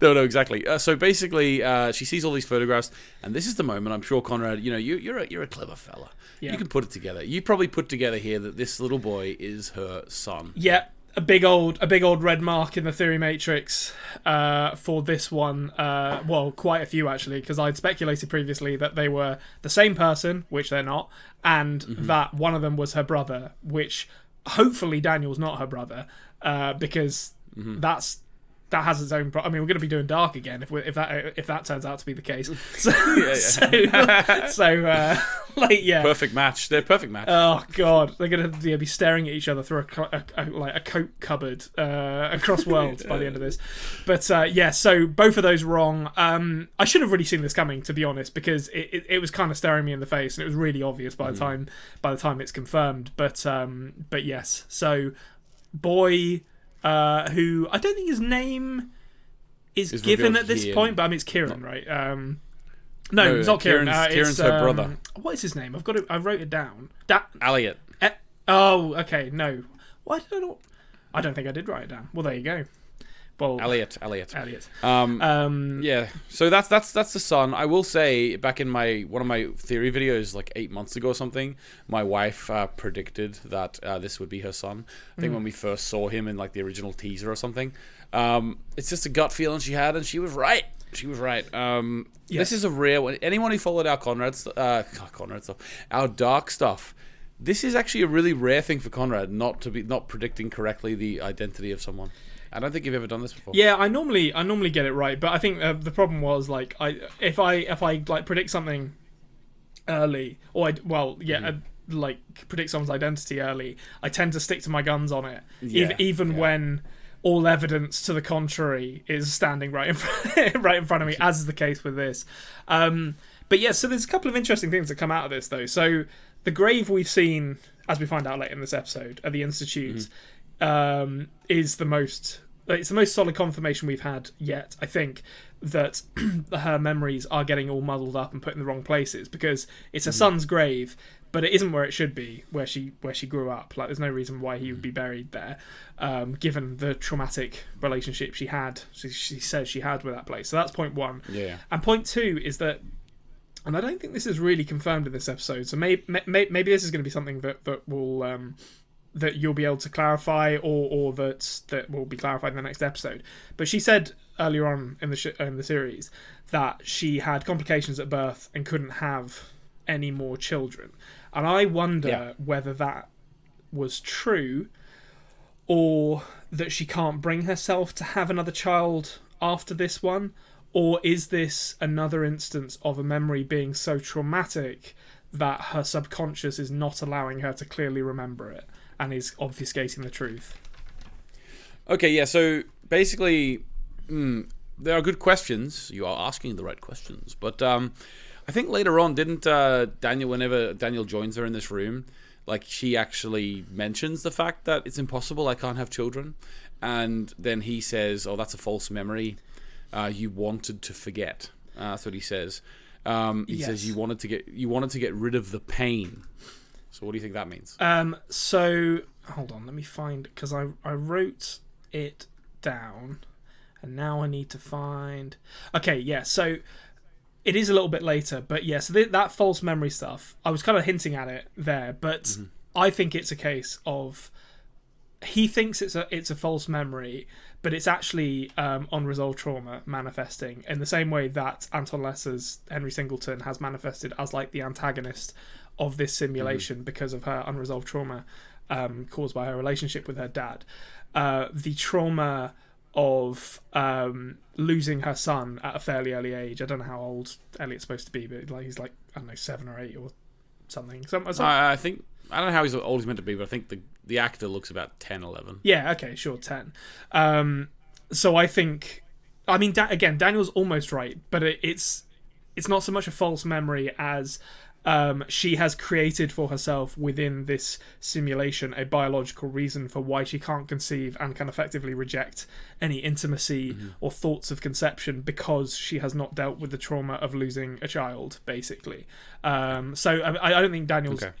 No, no, exactly. Uh, so basically, uh, she sees all these photographs, and this is the moment. I'm sure Konrad, you know, you, you're a, you're a clever fella. Yeah. You can put it together. You probably put together here that this little boy is her son. Yeah, a big old a big old red mark in the theory matrix uh, for this one. Uh, well, quite a few actually, because I'd speculated previously that they were the same person, which they're not, and that one of them was her brother, which hopefully Daniel's not her brother, uh, because that's that has its own. Pro- I mean, we're going to be doing dark again if we if that if that turns out to be the case. So so, so uh, like yeah. Perfect match. They're perfect match. Oh god, they're gonna yeah, be staring at each other through a, a, a like a coat cupboard uh, across worlds by the end of this. But uh, yeah, so both of those wrong. Um, I should have really seen this coming, to be honest, because it, it, it was kind of staring me in the face, and it was really obvious by the time by the time it's confirmed. But um, but yes, so boy, uh, who I don't think his name is Is given at this here. point, but I mean it's Ciaran, right? Um, no, No, it's not Ciaran. Ciaran's- Uh, Ciaran's it's, her um, brother. What is his name? I've got it. I wrote it down. Da- Elliot. Eh, oh, okay. No. Why did I not? I don't think I did write it down. Well, there you go. Well, Elliot. Elliot. Elliot. Um, Um, Yeah, so that's that's that's the son. I will say, back in my one of my theory videos, like eight months ago or something, my wife uh, predicted that uh, this would be her son. I think when we first saw him in like the original teaser or something. Um, it's just a gut feeling she had, and she was right. She was right. Um, Yes. This is a rare one. Anyone who followed our Konrad, uh, Konrad stuff, our dark stuff. This is actually a really rare thing for Konrad not to be not predicting correctly the identity of someone. I don't think you've ever done this before. Yeah, I normally I normally get it right, but I think uh, the problem was like I if I if I like predict something early or I well yeah uh, like predict someone's identity early, I tend to stick to my guns on it, Yeah, even, even yeah. when all evidence to the contrary is standing right in front, right in front of me, as is the case with this. Um, but yeah, so there's a couple of interesting things that come out of this though. So the grave we've seen, as we find out later in this episode, at the institute, um, is the most. It's the most solid confirmation we've had yet. I think that her memories are getting all muddled up and put in the wrong places because it's her son's grave, but it isn't where it should be, where she where she grew up. Like, there's no reason why he would be buried there, um, given the traumatic relationship she had. She, she says she had with that place. So that's point one. Yeah. And point two is that, and I don't think this is really confirmed in this episode. So maybe maybe this is going to be something that that will um, that you'll be able to clarify, or or that that will be clarified in the next episode. But she said earlier on in the sh- in the series that she had complications at birth and couldn't have any more children. And I wonder Yeah. whether that was true or that she can't bring herself to have another child after this one or is this another instance of a memory being so traumatic that her subconscious is not allowing her to clearly remember it and is obfuscating the truth Okay, yeah. So basically, mm, there are good questions. You are asking the right questions, but um, I think later on, didn't uh, Daniel, whenever Daniel joins her in this room, like she actually mentions the fact that it's impossible. I can't have children, and then he says, "Oh, that's a false memory. Uh, you wanted to forget." Uh, that's what he says. Um, he says you wanted to get you wanted to get rid of the pain. So what do you think that means? Um, so hold on, let me find because I I wrote it down, and now I need to find. Okay, yeah. So it is a little bit later, but yes, yeah, so th- that false memory stuff. I was kind of hinting at it there, but I think it's a case of he thinks it's a it's a false memory, but it's actually um, unresolved trauma manifesting in the same way that Anton Lesser's Henry Singleton has manifested as like the antagonist of this simulation because of her unresolved trauma um, caused by her relationship with her dad. Uh, the trauma of um, losing her son at a fairly early age. I don't know how old Elliot's supposed to be, but like he's like I don't know seven or eight or something. Some, some, I, I think I don't know how he's old he's meant to be, but I think the the actor looks about 10, 11. Yeah, okay, sure, 10. Um, so I think, I mean, da- again, Daniel's almost right, but it, it's it's not so much a false memory as um, she has created for herself within this simulation a biological reason for why she can't conceive and can effectively reject any intimacy or thoughts of conception because she has not dealt with the trauma of losing a child, basically. Um, so I, I don't think Daniel's Okay.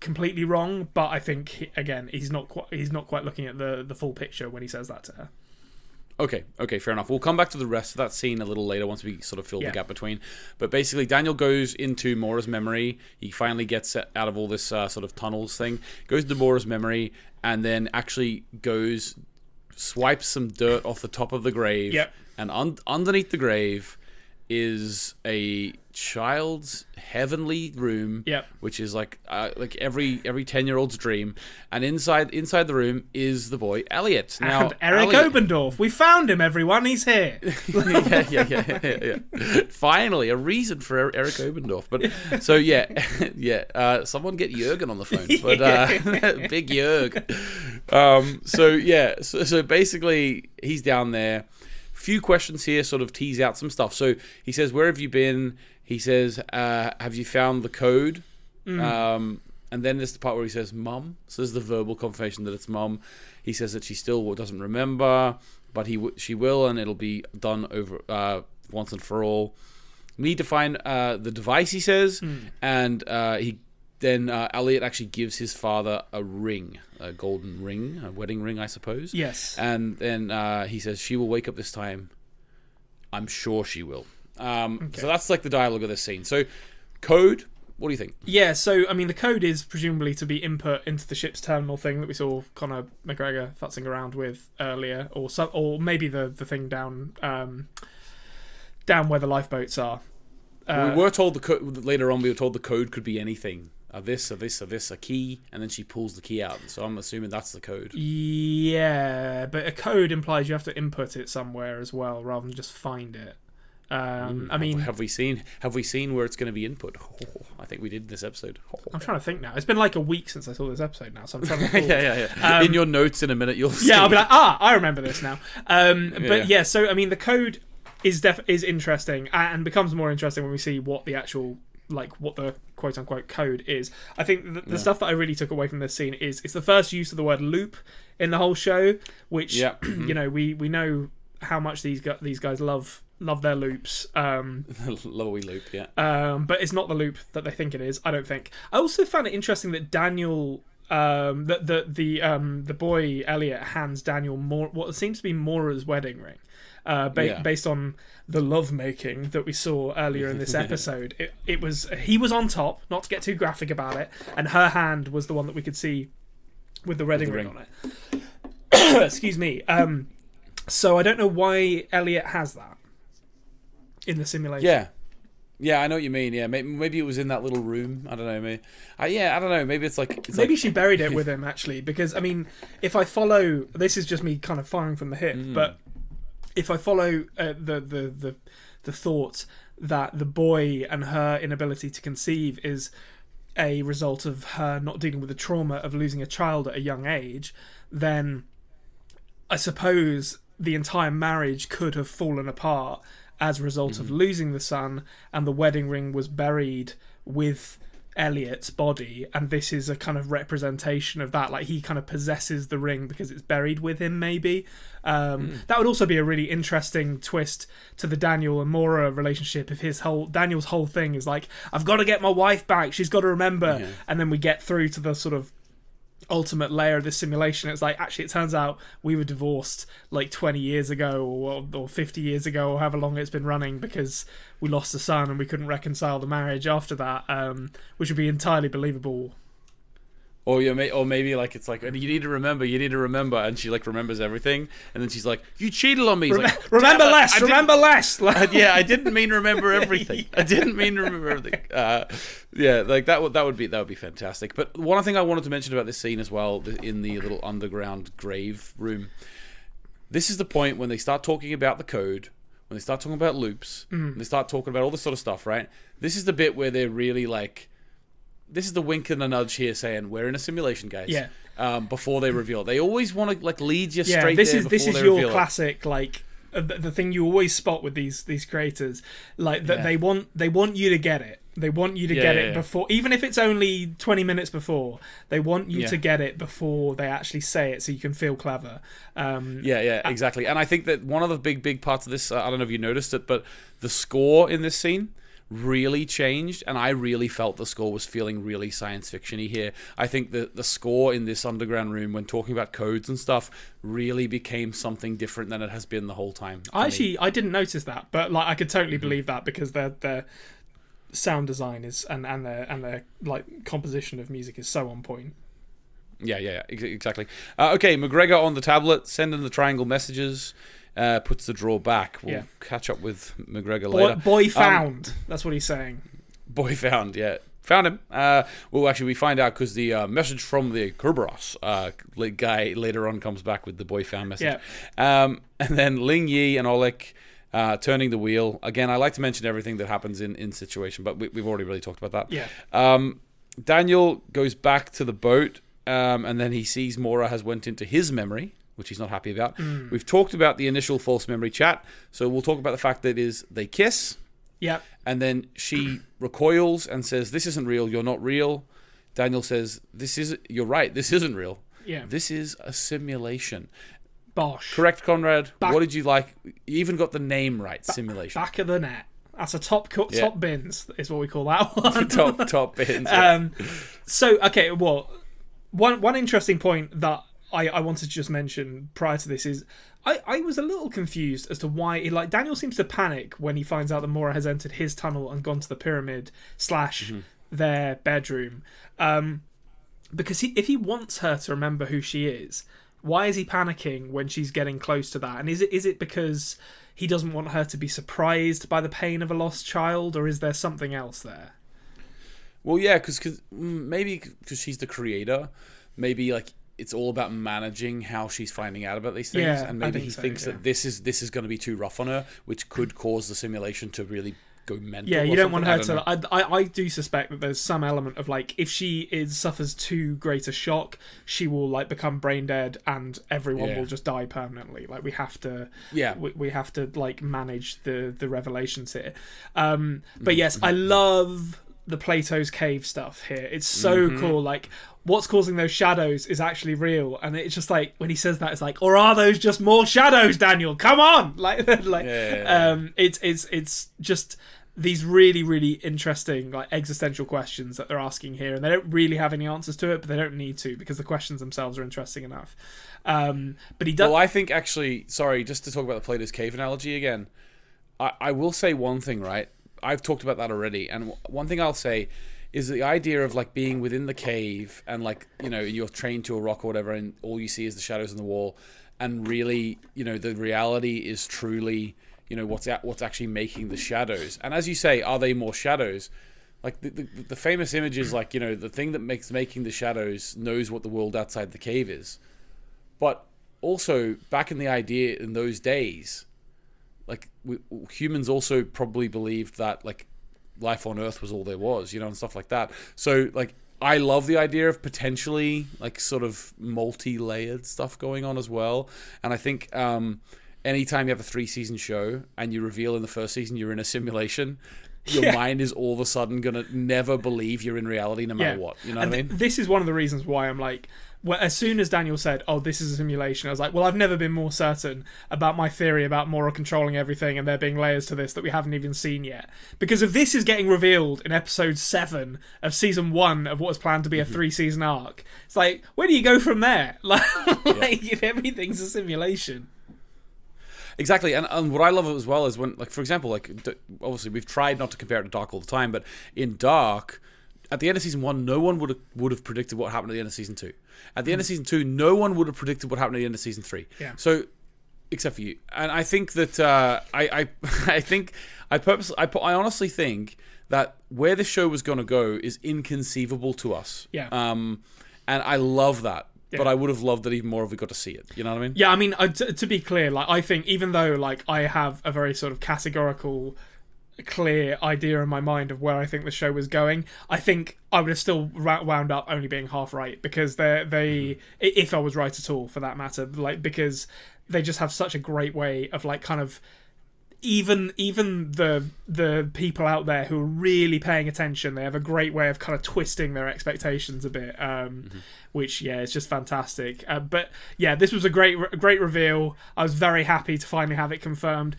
completely wrong, but I think he, again he's not quite he's not quite looking at the the full picture when he says that to her. Okay, okay, fair enough. We'll come back to the rest of that scene a little later once we sort of fill Yeah. the gap between. But basically, Daniel goes into Maura's memory. He finally gets out of all this uh, sort of tunnels thing, goes to Maura's memory, and then actually goes, swipes some dirt off the top of the grave. Yep. And un- underneath the grave is a child's heavenly room Yep. which is like uh, like every every 10 year old's dream and inside inside the room is the boy elliot now and Erik Elliot- Obendorf. We found him, everyone. He's here. yeah, yeah, yeah, yeah, yeah. Finally, a reason for Er- Erik Obendorf. But so yeah, yeah. Uh, someone get Jurgen on the phone. But uh, big Jurg. Um, so yeah, so, so basically, he's down there. Few questions here, sort of tease out some stuff. So he says, "Where have you been?" He says, uh, "Have you found the code?" Um, and then there's the part where he says, "Mum." So there's the verbal confirmation that it's mum. He says that she still doesn't remember, but he w- she will, and it'll be done over uh, once and for all. We need to find uh, the device. He says, and uh, he then uh, Elliot actually gives his father a ring, a golden ring, a wedding ring, I suppose. Yes. And then uh, he says, "She will wake up this time. I'm sure she will." Um, So that's like the dialogue of this scene. So, code. What do you think? Yeah, so I mean, the code is presumably to be input into the ship's terminal thing that we saw Conor McGregor futzing around with earlier, or some, or maybe the the thing down um, down where the lifeboats are. Uh, we were told the co- later on. We were told the code could be anything. A this, a this, a this, a key, and then she pulls the key out. So I'm assuming that's the code. Yeah, but a code implies you have to input it somewhere as well, rather than just find it. Um, I mean, have we seen have we seen where it's going to be input? I think we did this episode. I'm trying to think now. It's been like a week since I saw this episode now, so I'm trying to. yeah, yeah, yeah. Um, in your notes in a minute, you'll see. yeah, I'll be like, ah, I remember this now. Um, but yeah. yeah. so I mean, the code is def- is interesting and becomes more interesting when we see what the actual like what the quote unquote code is. I think the, the stuff that I really took away from this scene is it's the first use of the word loop in the whole show, which Yeah. you know we we know how much these gu- these guys love love their loops. Um, Lowy loop. Yeah. um, but it's not the loop that they think it is. I don't think. I also found it interesting that Daniel, um, that the the um, the boy Elliot hands Daniel more what seems to be Maura's wedding ring, uh, ba- Yeah. based on the lovemaking that we saw earlier in this episode. It it was he was on top, not to get too graphic about it, and her hand was the one that we could see with the wedding ring, ring. on it. Excuse me. Um, so I don't know why Elliot has that in the simulation. Yeah. Yeah, I know what you mean. Yeah, maybe, maybe it was in that little room. I don't know. Maybe, yeah, I don't know. Maybe it's like it's Maybe like, she buried it with him actually, because I mean, if I follow, this is just me kind of firing from the hip, Mm. but if I follow uh, the the the the thought that the boy and her inability to conceive is a result of her not dealing with the trauma of losing a child at a young age, then I suppose the entire marriage could have fallen apart as a result of losing the son, and the wedding ring was buried with Elliot's body, and this is a kind of representation of that. Like he kind of possesses the ring because it's buried with him, maybe. Um, That would also be a really interesting twist to the Daniel and Maura relationship if his whole Daniel's whole thing is like, I've got to get my wife back. She's got to remember, Yeah. and then we get through to the sort of ultimate layer of this simulation. It's like actually, it turns out we were divorced like 20 years ago or, or 50 years ago or however long it's been running because we lost a son and we couldn't reconcile the marriage after that, um, which would be entirely believable. Or you may, or maybe like it's like you need to remember, you need to remember, and she like remembers everything, and then she's like, "You cheated on me." He's like, remember "Damn less, I remember less. Like, yeah, I didn't mean remember everything. I didn't mean to remember everything. Uh, yeah, like that would that would be that would be fantastic. But one thing I wanted to mention about this scene as well, in the little underground grave room, this is the point when they start talking about the code, when they start talking about loops, when they start talking about all this sort of stuff. Right? This is the bit where they're really like. This is the wink and the nudge here, saying we're in a simulation, guys. Yeah. Um, before they reveal, they always want to like lead you straight. yeah, straight this is this is your reveal it. classic like uh, the, the thing you always spot with these these creators, like that Yeah. they want they want you to get it. They want you to Yeah, get it before, even if it's only twenty minutes before. They want you to get it before they actually say it, so you can feel clever. Um, Yeah, yeah, exactly. And I think that one of the big, big parts of this, uh, I don't know if you noticed it, but the score in this scene really changed, and I really felt the score was feeling really science fictiony here. I think the the score in this underground room, when talking about codes and stuff, really became something different than it has been the whole time. I me. actually I didn't notice that, but like I could totally Mm-hmm. believe that because their their sound design is and and their and their like composition of music is so on point. Yeah, yeah, yeah, exactly. Uh, okay, McGregor on the tablet, sending the triangle messages, uh, puts the draw back. We'll Yeah. catch up with McGregor Boy, later. boy found. That's what he's saying. Boy found, yeah. Found him. Uh, well, actually, we find out because the uh, message from the Kerberos uh, guy later on comes back with the boy found message. Um, and then Ling Yi and Olek uh, turning the wheel. Again, I like to mention everything that happens in, in situation, but we, we've already really talked about that. Yeah. Um, Daniel goes back to the boat, um, and then he sees Maura has went into his memory, which he's not happy about. We've talked about the initial false memory chat, so we'll talk about the fact that is they kiss, Yeah. and then she recoils and says, "This isn't real. You're not real." Daniel says, "This is. You're right. This isn't real. Yeah. This is a simulation." Bosh. Correct, Konrad. Back- what did you like? You even got the name right. Simulation. Back of the net. That's a top cut, Yeah. top bins is what we call that one. top top bins. yeah. Um, so okay, well, one one interesting point that I, I wanted to just mention prior to this is I, I was a little confused as to why like Daniel seems to panic when he finds out that Maura has entered his tunnel and gone to the pyramid slash their bedroom. Um, because he, if he wants her to remember who she is, why is he panicking when she's getting close to that? And is it is it because he doesn't want her to be surprised by the pain of a lost child, or is there something else there? Well, yeah, because maybe because she's the creator, maybe like it's all about managing how she's finding out about these things, Yeah, and maybe think he so, thinks yeah. that this is this is going to be too rough on her, which could cause the simulation to really go mental. Yeah, you don't want her I don't to. I, I I do suspect that there's some element of like if she is suffers too great a shock, she will like become brain dead and everyone Yeah. will just die permanently. Like we have to. Yeah. we, we have to like manage the the revelations here. Um, but Mm-hmm. yes, I love the Plato's cave stuff here. It's so Mm-hmm. cool. Like what's causing those shadows is actually real, and it's just like when he says that, it's like, or are those just more shadows, Daniel? Come on, like like Yeah, yeah, yeah. um, it's it's it's just these really really interesting like existential questions that they're asking here, and they don't really have any answers to it, but they don't need to because the questions themselves are interesting enough. Um, but he does. Well, I think actually, sorry, just to talk about the Plato's cave analogy again, I, I will say one thing, right? I've talked about that already, and one thing I'll say is the idea of like being within the cave and like you know you're trained to a rock or whatever, and all you see is the shadows in the wall, and really you know the reality is truly you know what's at, what's actually making the shadows, and as you say, are they more shadows? Like the, the, the famous image is like you know the thing that makes making the shadows knows what the world outside the cave is, but also back in the idea in those days like we, humans also probably believed that like life on earth was all there was you know and stuff like that. So like i love the idea of potentially like sort of multi-layered stuff going on as well. And i think um anytime you have a three season show and you reveal in the first season you're in a simulation your Yeah. mind is all of a sudden gonna never believe you're in reality no matter what you know and what i mean? this is one of the reasons why I'm like, well, as soon as Daniel said, "Oh, this is a simulation," I was like, "Well, I've never been more certain about my theory about Maura controlling everything and there being layers to this that we haven't even seen yet." Because if this is getting revealed in episode seven of season one of what was planned to be a mhm. three-season arc, it's like, where do you go from there? Like, if everything's a simulation. Exactly, and, and what I love as well is when, like, for example, like, obviously we've tried not to compare it to Dark all the time, but in Dark, at the end of season one, no one would have would have predicted what happened at the end of season two. At the end of season two, no one would have predicted what happened at the end of season three. Yeah. So, except for you, and I think that uh, I, I I think I purposely I, I honestly think that where the show was going to go is inconceivable to us. Yeah. Um, and I love that. But I would have loved that even more if we got to see it. You know what I mean? Yeah, I mean, uh, t- to be clear, like I think even though like I have a very sort of categorical, clear idea in my mind of where I think the show was going, I think I would have still wound up only being half right because they they if I was right at all for that matter, like because they just have such a great way of like kind of even even the the people out there who are really paying attention they have a great way of kind of twisting their expectations a bit um which yeah it's just fantastic. Uh, but yeah this was a great great reveal. I was very happy to finally have it confirmed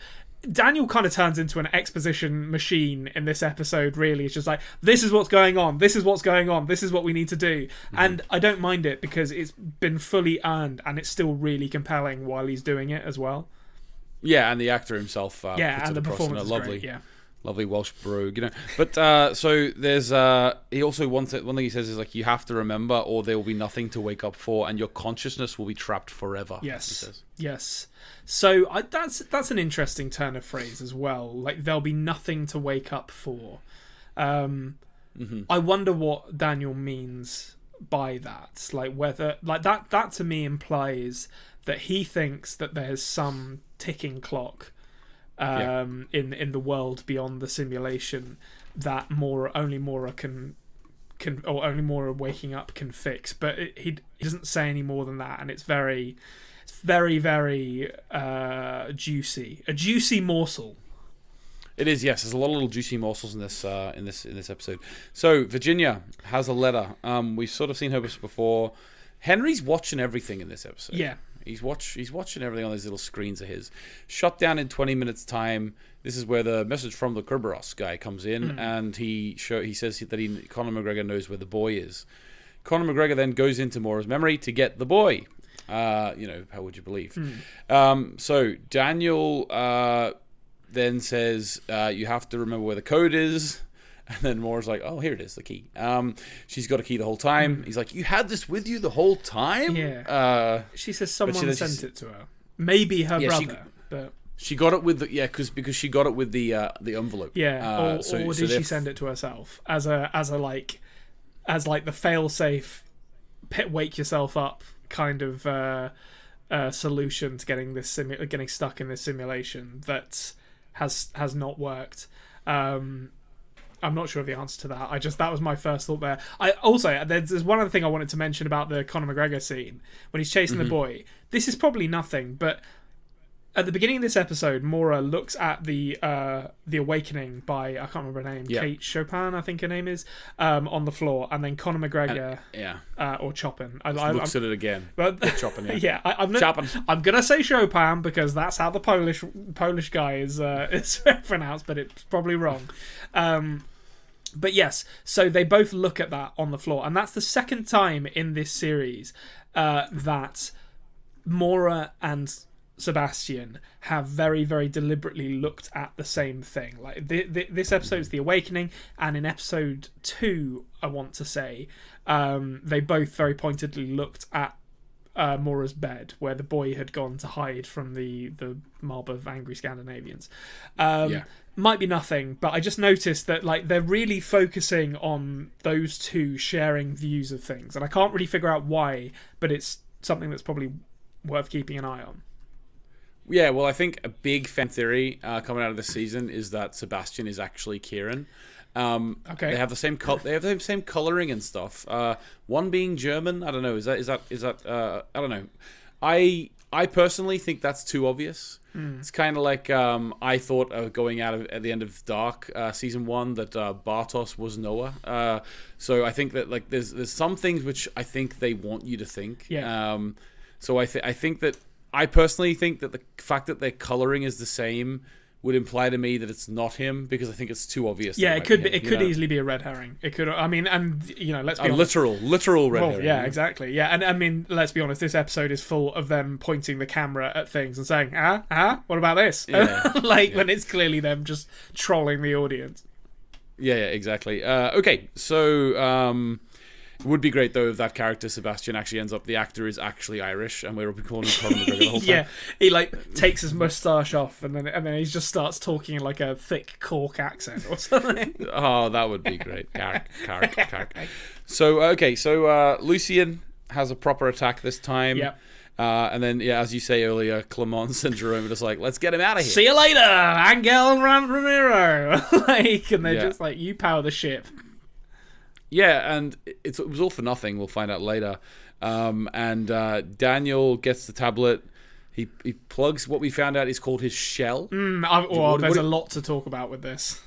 Daniel kind of turns into an exposition machine in this episode. Really, it's just like this is what's going on, this is what's going on, this is what we need to do, and I don't mind it because it's been fully earned and it's still really compelling while he's doing it as well. Yeah, and the actor himself. Uh, Yeah, puts and the a performance is lovely, great. Yeah, lovely Welsh brogue, you know. But uh, so there's uh, he also wants it. One thing he says is like you have to remember, or there will be nothing to wake up for, and your consciousness will be trapped forever. Yes, yes. So I, that's that's an interesting turn of phrase as well. Like there'll be nothing to wake up for. Um, Mm-hmm. I wonder what Daniel means by that. Like whether like that that to me implies that he thinks that there's some ticking clock um, in in the world beyond the simulation that Maura only Maura can can or only Maura waking up can fix. But it, he he doesn't say any more than that, and it's very it's very very uh, juicy, a juicy morsel. It is yes. There's a lot of little juicy morsels in this uh, in this in this episode. So Virginia has a letter. Um, we've sort of seen her before. Henry's watching everything in this episode. Yeah. He's watch he's watching everything on these little screens of his. Shut down in 20 minutes time. This is where the message from the Kerberos guy comes in, and he show he says that he Conor McGregor knows where the boy is. Conor McGregor then goes into Maura's memory to get the boy. Uh, you know, how would you believe? Um, so Daniel uh, then says uh, you have to remember where the code is. And then Maura's like, "Oh, here it is, the key." Um, she's got a key the whole time. He's like, "You had this with you the whole time?" Yeah. Uh, She says someone then sent she's- it to her. Maybe her Yeah, she- brother, but She got it with the yeah, because because she got it with the uh, the envelope. yeah. Uh, or so- or so did she send it to herself as a as a like as like the failsafe pit wake yourself up kind of uh, uh, solution to getting this simu- getting stuck in this simulation that has has not worked. Um, I'm not sure of the answer to that. I just that was my first thought there. I also there's, there's one other thing I wanted to mention about the Conor McGregor scene when he's chasing Mm-hmm. the boy. This is probably nothing, but at the beginning of this episode, Maura looks at the uh, the awakening by I can't remember her name, Yeah. Kate Chopin, I think her name is, um, on the floor, and then Conor McGregor Yeah, uh, or Chopin. I, I, looks I'm, at it again. but Chopping it. yeah, I, I'm not, Chopin. I'm gonna say Chopin because that's how the Polish Polish guy is uh, is pronounced, but it's probably wrong. Um, but yes, so they both look at that on the floor, and that's the second time in this series uh, that Maura and Sebastian have very, very deliberately looked at the same thing. Like th- th- this the awakening, and in episode two, I want to say, um, they both very pointedly looked at uh, Maura's bed, where the boy had gone to hide from the the mob of angry Scandinavians. Um, Yeah. Might be nothing, but I just noticed that like they're really focusing on those two sharing views of things, and I can't really figure out why, but it's something that's probably worth keeping an eye on. Yeah, well, I think a big fan theory uh, coming out of the season is that Sebastian is actually Ciaran. Um, Okay. They have the same col- They have the same coloring and stuff. Uh, one being German. I don't know. Is that is that is that? Uh, I don't know. I I personally think that's too obvious. It's kind of like um, I thought of going out of, at the end of Dark uh, season one that uh, Bartosz was Noah. Uh, so I think that like there's there's some things which I think they want you to think. Yeah. Um, so I th- I think that I personally think that the fact that their coloring is the same would imply to me that it's not him because I think it's too obvious. Yeah, it could be. him, It could know? easily be a red herring. It could. I mean, and you know, let's be a honest. literal, literal red Well, herring. yeah, exactly. Yeah, and I mean, let's be honest. This episode is full of them pointing the camera at things and saying, "Ah, ah, what about this?" Yeah. like when it's clearly them just trolling the audience. Yeah, yeah, exactly. Uh, okay, so um, it would be great though if that character Sebastian actually ends up the actor is actually Irish and we're calling him Conor McGregor the whole time. yeah, he like takes his mustache off and then and then he just starts talking in like a thick Cork accent or something. Oh, that would be great. Carrick, Carrick, Carrick. So okay, so uh, Lucien has a proper attack this time. Yep. Uh, and then, yeah, as you say earlier, Clemence and Jerome are just like, let's get him out of here. See you later, Angel and Ram- Ramiro. like, and they're Yeah. just like, you power the ship. Yeah, and it's, it was all for nothing. We'll find out later. Um, and uh, Daniel gets the tablet. He, he plugs what we found out is called his shell. Mm, I, well, what- there's what- a lot to talk about with this.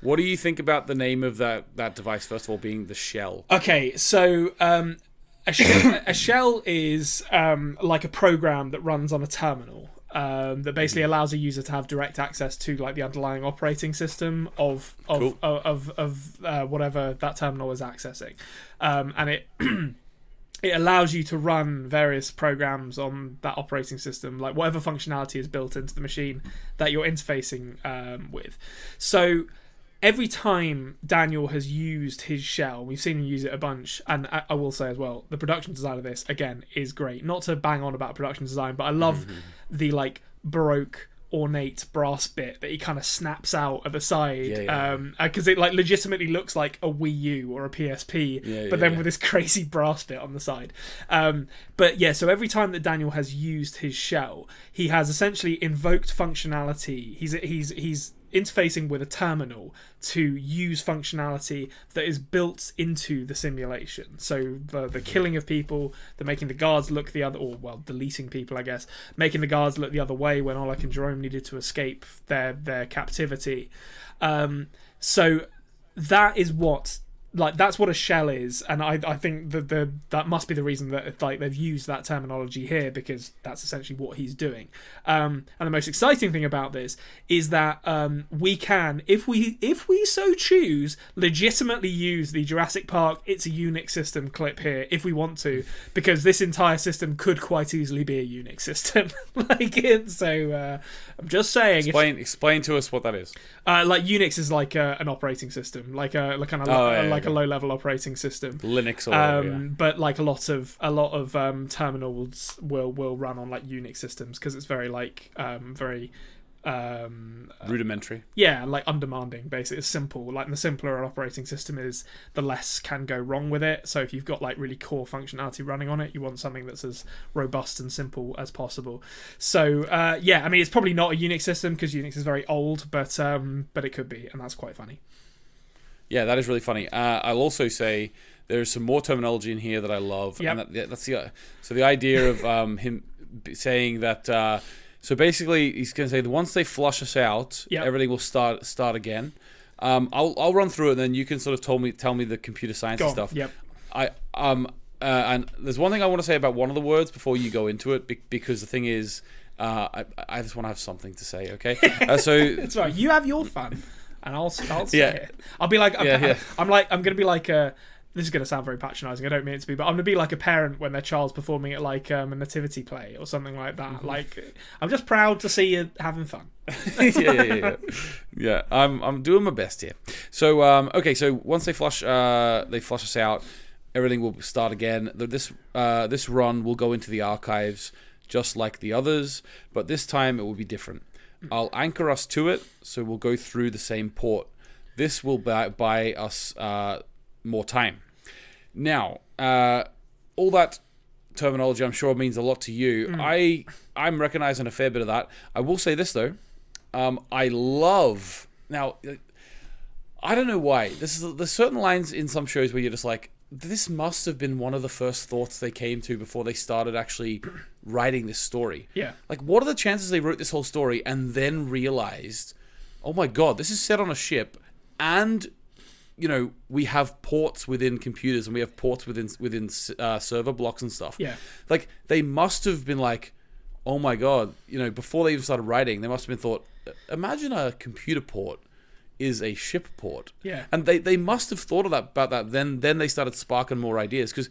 What do you think about the name of that, that device, first of all, being the shell? Okay, so um, a, shell, a shell is um, like a program that runs on a terminal. Um, that basically allows a user to have direct access to like the underlying operating system of of Cool. of of, of uh, whatever that terminal is accessing, um, and it. It allows you to run various programs on that operating system, like whatever functionality is built into the machine that you're interfacing um, with. So, every time Daniel has used his shell, we've seen him use it a bunch, and I, I will say as well, the production design of this again is great. Not to bang on about production design, but I love Mm-hmm. the like baroque ornate brass bit that he kind of snaps out at the side Yeah, yeah, um because it like legitimately looks like a Wii U or a PSP Yeah, but then with this crazy brass bit on the side um but yeah so every time that Daniel has used his shell he has essentially invoked functionality he's he's he's interfacing with a terminal to use functionality that is built into the simulation. So the the killing of people, the making the guards look the other, or well, deleting people, I guess, making the guards look the other way when Olek and Jerome needed to escape their their captivity. Um, so that is what like that's what a shell is and i i think that the that must be the reason that like they've used that terminology here because that's essentially what he's doing um and the most exciting thing about this is that um we can if we if we so choose legitimately use the jurassic park it's a unix system clip here if we want to because this entire system could quite easily be a unix system like it so uh i'm just saying if- Explain explain to us what that is. uh, like Unix is like a, an operating system, like a like kind of Oh, yeah, like a low level operating system. Linux or Um, yeah. but like a lot of a lot of um, terminals will will run on like Unix systems because it's very like um, very um, rudimentary. yeah like undemanding. Basically, it's simple. Like the simpler an operating system is, the less can go wrong with it. So if you've got like really core functionality running on it, you want something that's as robust and simple as possible. So uh, yeah, I mean it's probably not a Unix system because Unix is very old, but um, but it could be, and that's quite funny. Yeah, that is really funny. Uh, I'll also say there's some more terminology in here that I love, Yep. and that, yeah, that's the so the idea of um, him saying that. Uh, so basically, he's going to say that once they flush us out, Yep. everything will start start again. Um, I'll I'll run through it, and then you can sort of tell me tell me the computer science Go and on. stuff. Yep. I um uh, and there's one thing I want to say about one of the words before you go into it, be- because the thing is, uh, I I just want to have something to say. Okay, uh, so It's right. You have your fun, and I'll I'll say Yeah. it. I'll be like I'm, Yeah, yeah. I'm like I'm gonna be like a. This is gonna sound very patronising. I don't mean it to be, but I'm gonna be like a parent when their child's performing at like um, a nativity play or something like that. Mm-hmm. Like I'm just proud to see you having fun. yeah, yeah, yeah, yeah. yeah. I'm I'm doing my best here. So um, okay, so once they flush uh, they flush us out, everything will start again. This uh, this run will go into the archives just like the others, but this time it will be different. I'll anchor us to it, so we'll go through the same port. This will buy, buy us uh, more time. Now, uh, all that terminology, I'm sure, means a lot to you. I I'm recognizing a fair bit of that. I will say this though, um, I love now. I don't know why. This is there's certain lines in some shows where you're just like, this must have been one of the first thoughts they came to before they started actually writing this story. Yeah. Like, what are the chances they wrote this whole story and then realized, oh my god, this is set on a ship, and you know we have ports within computers and we have ports within within uh, server blocks and stuff. Yeah. Like they must have been like, oh my god, you know, before they even started writing, they must have been thought, imagine a computer port is a ship port. Yeah. And they, they must have thought of that about that. Then then they started sparking more ideas because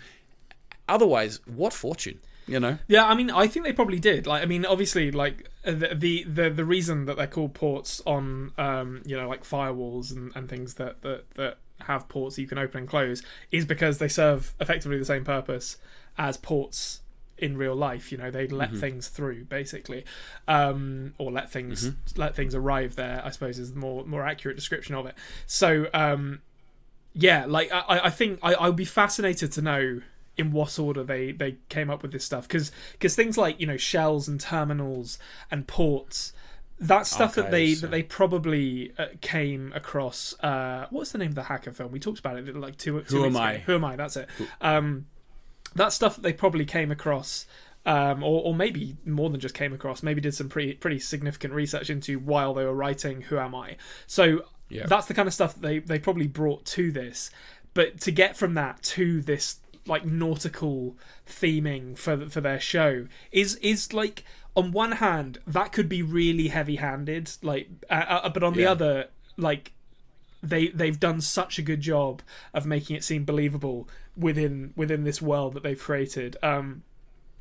otherwise, what fortune, you know? Yeah, I mean, I think they probably did. Like, I mean, obviously, like uh, the the the, the reason that they're called ports on, um, you know, like firewalls and, and things that, that that have ports that you can open and close is because they serve effectively the same purpose as ports in real life. You know, they let things through basically, um, or let things let things arrive there. I suppose is the more more accurate description of it. So. Um, yeah, like I, I think I, I would be fascinated to know in what order they, they came up with this stuff. Because because things like you know shells and terminals and ports that stuff that they that they probably uh, came across uh what's the name of the hacker film? We talked about it like two, two Who Am ago. I? who am i? That's it. Um that stuff that they probably came across um, or, or maybe more than just came across maybe did some pretty pretty significant research into while they were writing who am i? So Yeah. that's the kind of stuff that they they probably brought to this. But to get from that to this like nautical theming for for their show is is like on one hand, that could be really heavy-handed, like, uh, uh, but on the other, like, they they've done such a good job of making it seem believable within within this world that they've created. Um,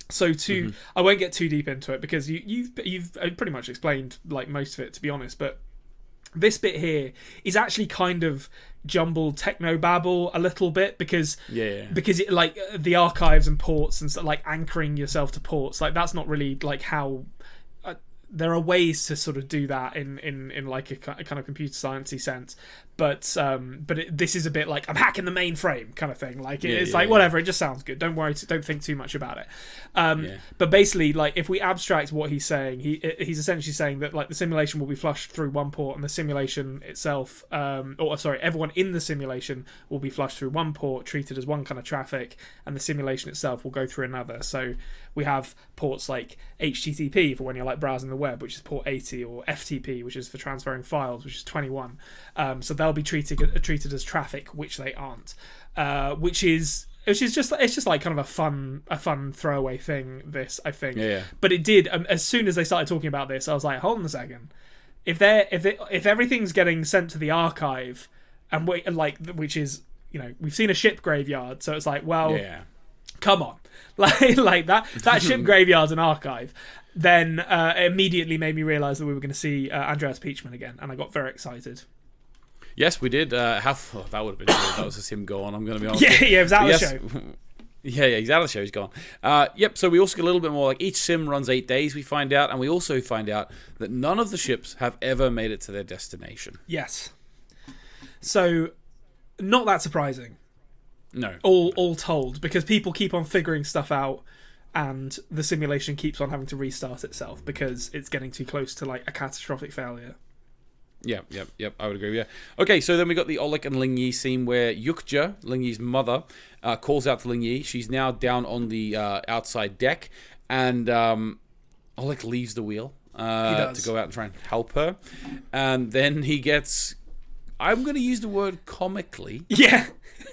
so to I won't get too deep into it because you you've you've pretty much explained like most of it to be honest, but this bit here is actually kind of jumbled techno babble a little bit because Yeah, because it like the archives and ports and stuff like anchoring yourself to ports like that's not really like how uh, there are ways to sort of do that in in in like a, a kind of computer sciencey sense but um but it, this is a bit like i'm hacking the mainframe kind of thing. Like it, Yeah, it's yeah, like yeah. whatever it just sounds good. Don't worry don't think too much about it. Um but basically like if we abstract what he's saying he he's essentially saying that like the simulation will be flushed through one port and the simulation itself um or sorry everyone in the simulation will be flushed through one port treated as one kind of traffic and the simulation itself will go through another. So we have ports like http for when you're like browsing the web which is port 80 or ftp which is for transferring files which is 21 um, so they'll be treated uh, treated as traffic which they aren't. Uh, which is which is just it's just like kind of a fun a fun throwaway thing this i think. Yeah, yeah. but it did um, as soon as they started talking about this i was like hold on a second. If they're if it, if everything's getting sent to the archive and wait like which is you know we've seen a ship graveyard so it's like well Yeah. come on. Like like that that ship graveyard's an archive. Then uh, it immediately made me realize that we were going to see uh, Andreas Pietschmann again and i got very excited Yes, we did. Uh, oh, that would have been. That was just him going. I'm going to be honest. yeah yeah it was out of Yes. the show Yeah, yeah, he's out of the show. He's gone. Uh, yep. So we also get a little bit more like each sim runs eight days. We find out, and we also find out that none of the ships have ever made it to their destination. yes so not that surprising No. all all told because people keep on figuring stuff out and the simulation keeps on having to restart itself because it's getting too close to like a catastrophic failure Yep, yep, yep. I would agree. Yeah. Okay, so then we got the Olek and Ling Yi scene where Yuk Je, Ling Yi's mother, uh, calls out to Ling Yi. She's now down on the uh, outside deck, and um, Olek leaves the wheel uh, to go out and try and help her, and then he gets. I'm going to use the word comically yeah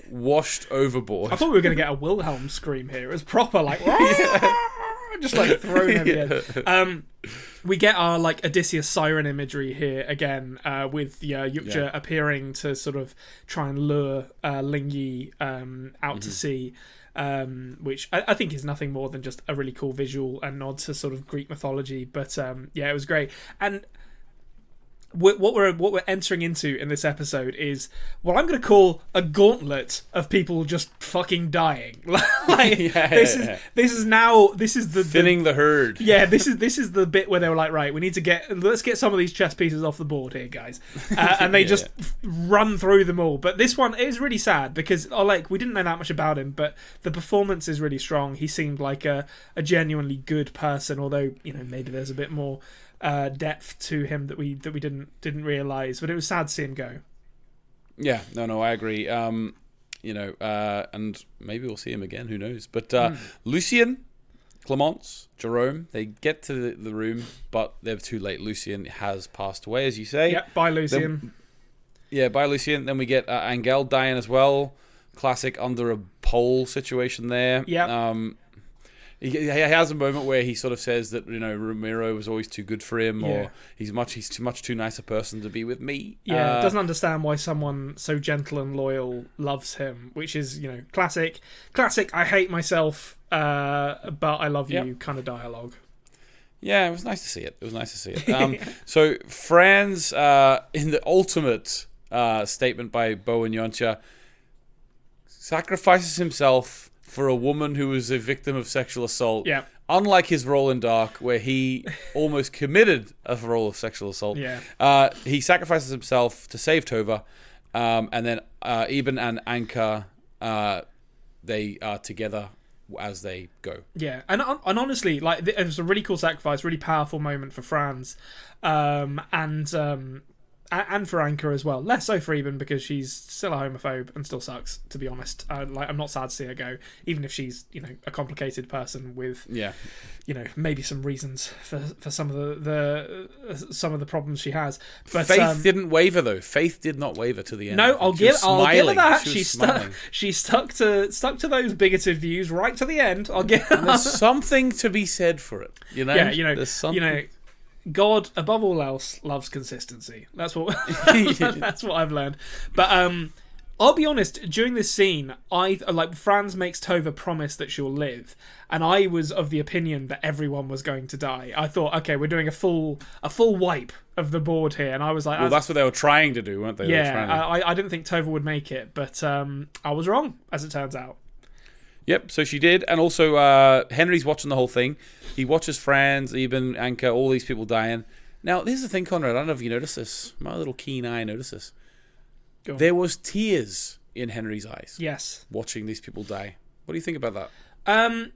washed overboard. i thought we were going to get a wilhelm scream here it was proper like just like thrown over the edge. um we get our like Odysseus siren imagery here again, uh, with yeah, Yuk Je Yeah. appearing to sort of try and lure uh, Ling Yi um, out to sea, um, which I, I think is nothing more than just a really cool visual and nod to sort of Greek mythology. But um, yeah, it was great. And what we're what we're entering into in this episode is what I'm going to call a gauntlet of people just fucking dying. like Yeah. this is this is now this is the, the Thinning the herd. yeah, this is this is the bit where they were like, right, we need to get let's get some of these chess pieces off the board here, guys, uh, and they Yeah, just run through them all. But this one is really sad because oh, like we didn't know that much about him, but the performance is really strong. He seemed like a, a genuinely good person, although you know maybe there's a bit more uh, depth to him that we that we didn't didn't realize. But it was sad to see him go. Yeah, no, no, I agree. Um, you know, uh, and maybe we'll see him again. Who knows? But uh, Lucien, Clemence, Jerome, they get to the, the room, but they're too late. Lucien has passed away, as you say. Yep, bye, Lucien. Yeah, by Lucien. Then we get uh, Angel dying as well. Classic under a pole situation there. Yeah. Um, he, he has a moment where he sort of says that you know Ramiro was always too good for him, Yeah. or he's much he's too much too nice a person to be with me. Yeah, Uh, doesn't understand why someone so gentle and loyal loves him, which is you know classic, classic. I hate myself, uh, but I love you Yep. kind of dialogue. Yeah, it was nice to see it. It was nice to see it. Um, so Franz, uh, in the ultimate uh, statement by Bo and Jantje, sacrifices himself for a woman who was a victim of sexual assault. Yeah, Unlike his role in Dark, where he almost committed a role of sexual assault, yeah, uh, he sacrifices himself to save Tove, um, and then uh, Iben and Anker, uh, they are together as they go. yeah. And and honestly, like it was a really cool sacrifice, really powerful moment for Franz, um, and um, and for Anker as well. Less so for Iben because she's still a homophobe and still sucks. To be honest, uh, like I'm not sad to see her go, even if she's you know a complicated person with Yeah. you know maybe some reasons for for some of the the uh, some of the problems she has. But Faith um, didn't waver though. Faith did not waver to the end. no, I'll She give I'll give her that. She, She, stuck she stuck to stuck to those bigoted views right to the end. I'll give There's something to be said for it. You know. yeah, you know, There's something. you know, God above all else loves consistency. That's what that's what I've learned. But um, I'll be honest. During this scene, I like Franz makes Tove promise that she'll live, and I was of the opinion that everyone was going to die. I thought, okay, we're doing a full a full wipe of the board here, and I was like, Well, that's what they were trying to do, weren't they? They were yeah, to- I, I didn't think Tove would make it, but um, I was wrong, as it turns out. Yep, so she did. And also, uh, Henry's watching the whole thing. He watches Franz, Iben, Anker, all these people dying. Now, here's the thing, Konrad. I don't know if you noticed this. My little keen eye noticed this. Go. There was tears in Henry's eyes Yes. watching these people die. What do you think about that? Um.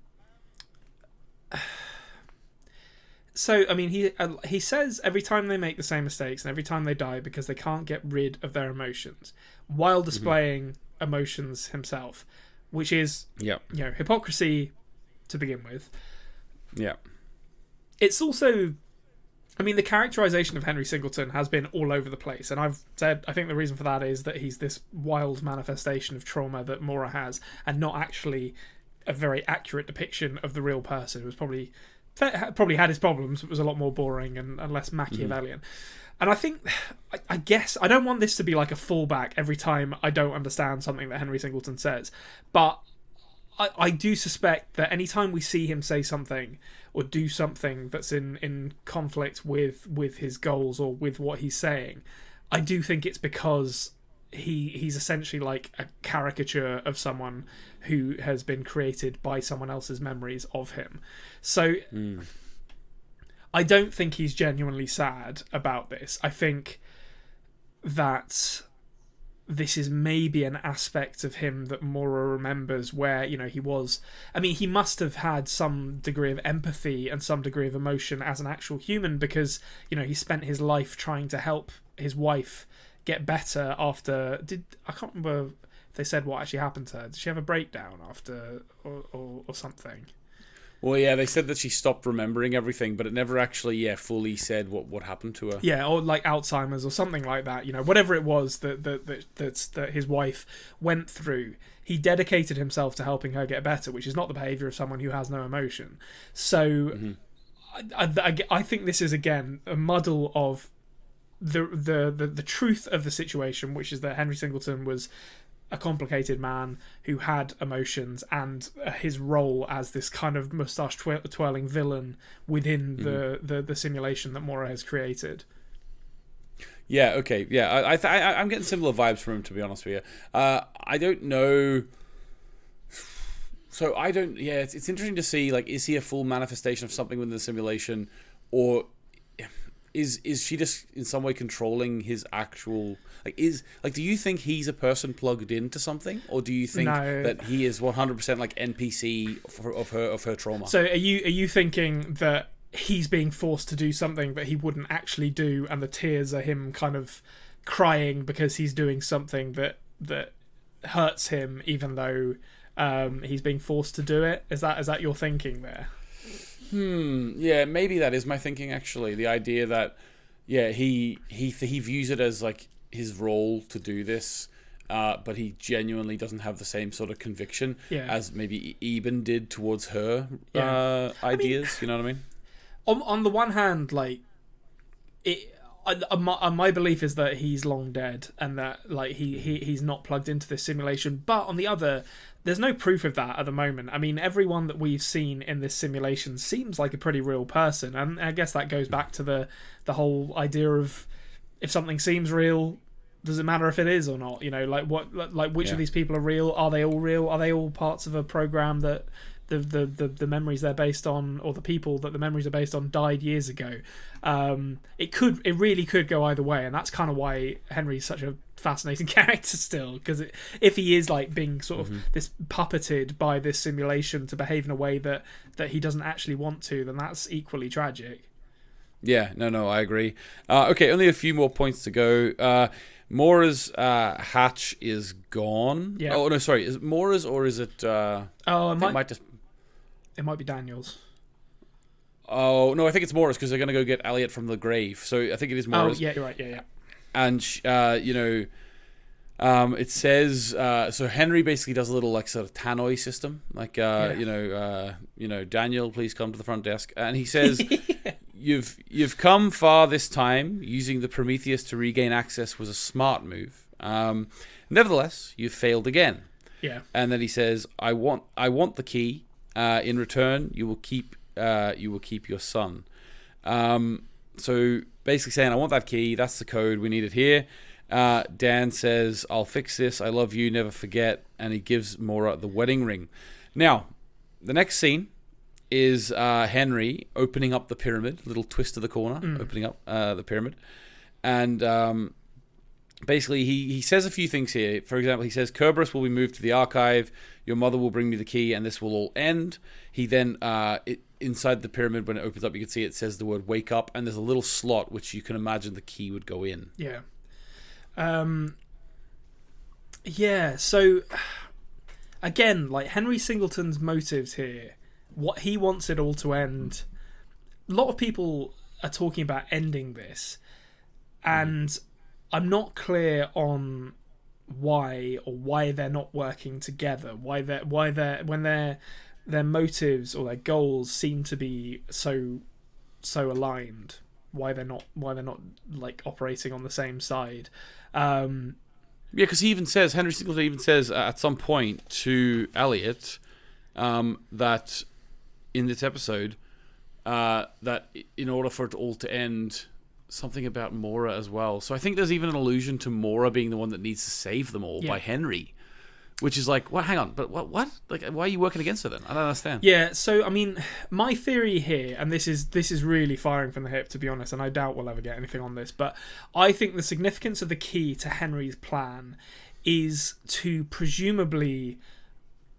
So I mean, he uh, he says every time they make the same mistakes and every time they die because they can't get rid of their emotions, while displaying emotions himself, which is Yeah, you know hypocrisy to begin with. yeah, It's also, I mean, the characterization of Henry Singleton has been all over the place, and I've said I think the reason for that is that he's this wild manifestation of trauma that Maura has, and not actually a very accurate depiction of the real person who was probably probably had his problems, but was a lot more boring and, and less mm-hmm. Machiavellian. And I think, I, I guess, I don't want this to be like a fallback every time I don't understand something that Henry Singleton says, but I, I do suspect that anytime we see him say something or do something that's in, in conflict with with his goals or with what he's saying, I do think it's because he he's essentially like a caricature of someone who has been created by someone else's memories of him. So hmm. I don't think he's genuinely sad about this. I think that this is maybe an aspect of him that Maura remembers where, you know, he was. I mean, he must have had some degree of empathy and some degree of emotion as an actual human because, you know, he spent his life trying to help his wife get better after. Did I can't remember if they said what actually happened to her. Did she have a breakdown after or, or, or something? Well, yeah, they said that she stopped remembering everything, but it never actually, yeah, fully said what, what happened to her. Yeah, or like Alzheimer's or something like that. You know, whatever it was that that that that's, that his wife went through, he dedicated himself to helping her get better, which is not the behavior of someone who has no emotion. So, mm-hmm. I, I, I think this is again a muddle of the, the the the truth of the situation, which is that Henry Singleton was a complicated man who had emotions and uh, his role as this kind of mustache twir- twirling villain within the, the the simulation that Maura has created. Yeah, okay, yeah. I, I, th- I I'm getting similar vibes from him, to be honest with you. Uh, I don't know. So I don't. Yeah, it's, it's interesting to see. Like, is he a full manifestation of something within the simulation, or is is she just in some way controlling his actual? Like, is like, do you think he's a person plugged into something, or do you think No. that he is 100 percent like NPC for, of her of her trauma? So are you are you thinking that he's being forced to do something that he wouldn't actually do, and the tears are him kind of crying because he's doing something that that hurts him, even though um, he's being forced to do it? Is that is that your thinking there? Hmm. Yeah, maybe that is my thinking. Actually, the idea that yeah, he he he views it as like his role to do this, uh, but he genuinely doesn't have the same sort of conviction Yeah. as maybe Iben did towards her Yeah. uh, ideas. you know what I mean? on on the one hand, like it. I, I- my, uh, my belief is that he's long dead and that like he, he he's not plugged into this simulation. But on the other, there's no proof of that at the moment. I mean, everyone that we've seen in this simulation seems like a pretty real person, and I guess that goes back to the the whole idea of if something seems real, does it matter if it is or not? You know, like what like which Yeah. of these people are real? Are they all real? Are they all parts of a program that the, the, the, the memories they're based on or the people that the memories are based on died years ago um, it could it really could go either way and that's kind of why henry's such a fascinating character still because if he is like being sort of this puppeted by this simulation to behave in a way that that he doesn't actually want to then that's equally tragic Yeah, no, no, I agree. Uh, okay, only a few more points to go. Uh, Maura's uh, hatch is gone. Yeah. Oh no, sorry. Is it Maura's or is it? Uh, Oh, it I might, it might just. It might be Daniel's. Oh no, I think it's Maura's because they're gonna go get Elliot from the grave. So I think it is Maura's. Oh, yeah, you're right. Yeah, yeah. and uh, you know, um, it says uh, so. Henry basically does a little like sort of tannoy system, like uh, Yeah. you know, uh, you know, Daniel, please come to the front desk, and he says, "You've you've come far this time. Using the Prometheus to regain access was a smart move. Um, nevertheless, you've failed again." Yeah. And then he says, "I want I want the key. Uh, in return, you will keep uh, you will keep your son." Um, so basically saying, "I want that key. That's the code. We need it here." Uh, Dan says, "I'll fix this. I love you. Never forget." And he gives Maura the wedding ring. Now, the next scene is uh, Henry opening up the pyramid. Little twist of the corner, opening up uh, the pyramid, and um, basically he, he says a few things here. For example, he says Kerberos will be moved to the archive. Your mother will bring me the key, and this will all end. He then uh, it, inside the pyramid when it opens up, you can see it says the word "wake up," and there's a little slot which you can imagine the key would go in. Yeah. Um Yeah, so again, like Henry Singleton's motives here, what he wants it all to end. A lot of people are talking about ending this, and I'm not clear on why or why they're not working together. Why they why they when their their motives or their goals seem to be so so aligned. Why they're not why they're not like operating on the same side. Um, Yeah, because he even says Henry Singleton even says uh, at some point to Elliot um, that in this episode uh, that in order for it all to end, something about Maura as well. So I think there's even an allusion to Maura being the one that needs to save them all Yeah. by Henry, which is like, well, hang on, but what? What? Like, why are you working against her then? I don't understand. Yeah, so I mean, my theory here, and this is this is really firing from the hip, to be honest, and I doubt we'll ever get anything on this, but I think the significance of the key to Henry's plan is to presumably,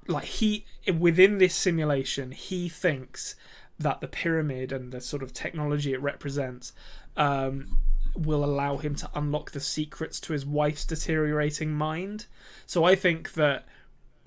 like he within this simulation, he thinks that the pyramid and the sort of technology it represents um, will allow him to unlock the secrets to his wife's deteriorating mind. So I think that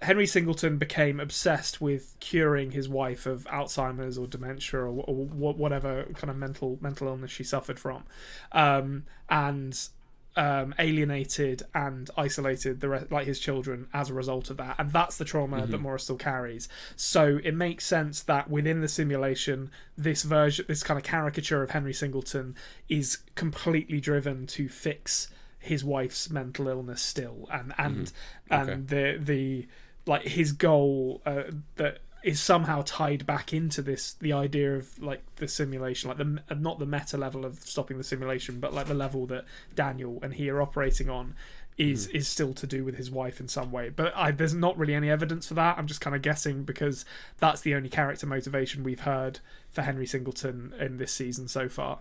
Henry Singleton became obsessed with curing his wife of Alzheimer's or dementia or, or whatever kind of mental mental illness she suffered from, um, and um, alienated and isolated the re- like his children as a result of that, and that's the trauma that Maura's still carries. So it makes sense that within the simulation, this version, this kind of caricature of Henry Singleton, is completely driven to fix his wife's mental illness still, and and and the the like his goal uh, that is somehow tied back into this the idea of like the simulation like the uh, not the meta level of stopping the simulation but like the level that Daniel and he are operating on is hmm. is still to do with his wife in some way. But I, there's not really any evidence for that. I'm just kind of guessing because that's the only character motivation we've heard for Henry Singleton in this season so far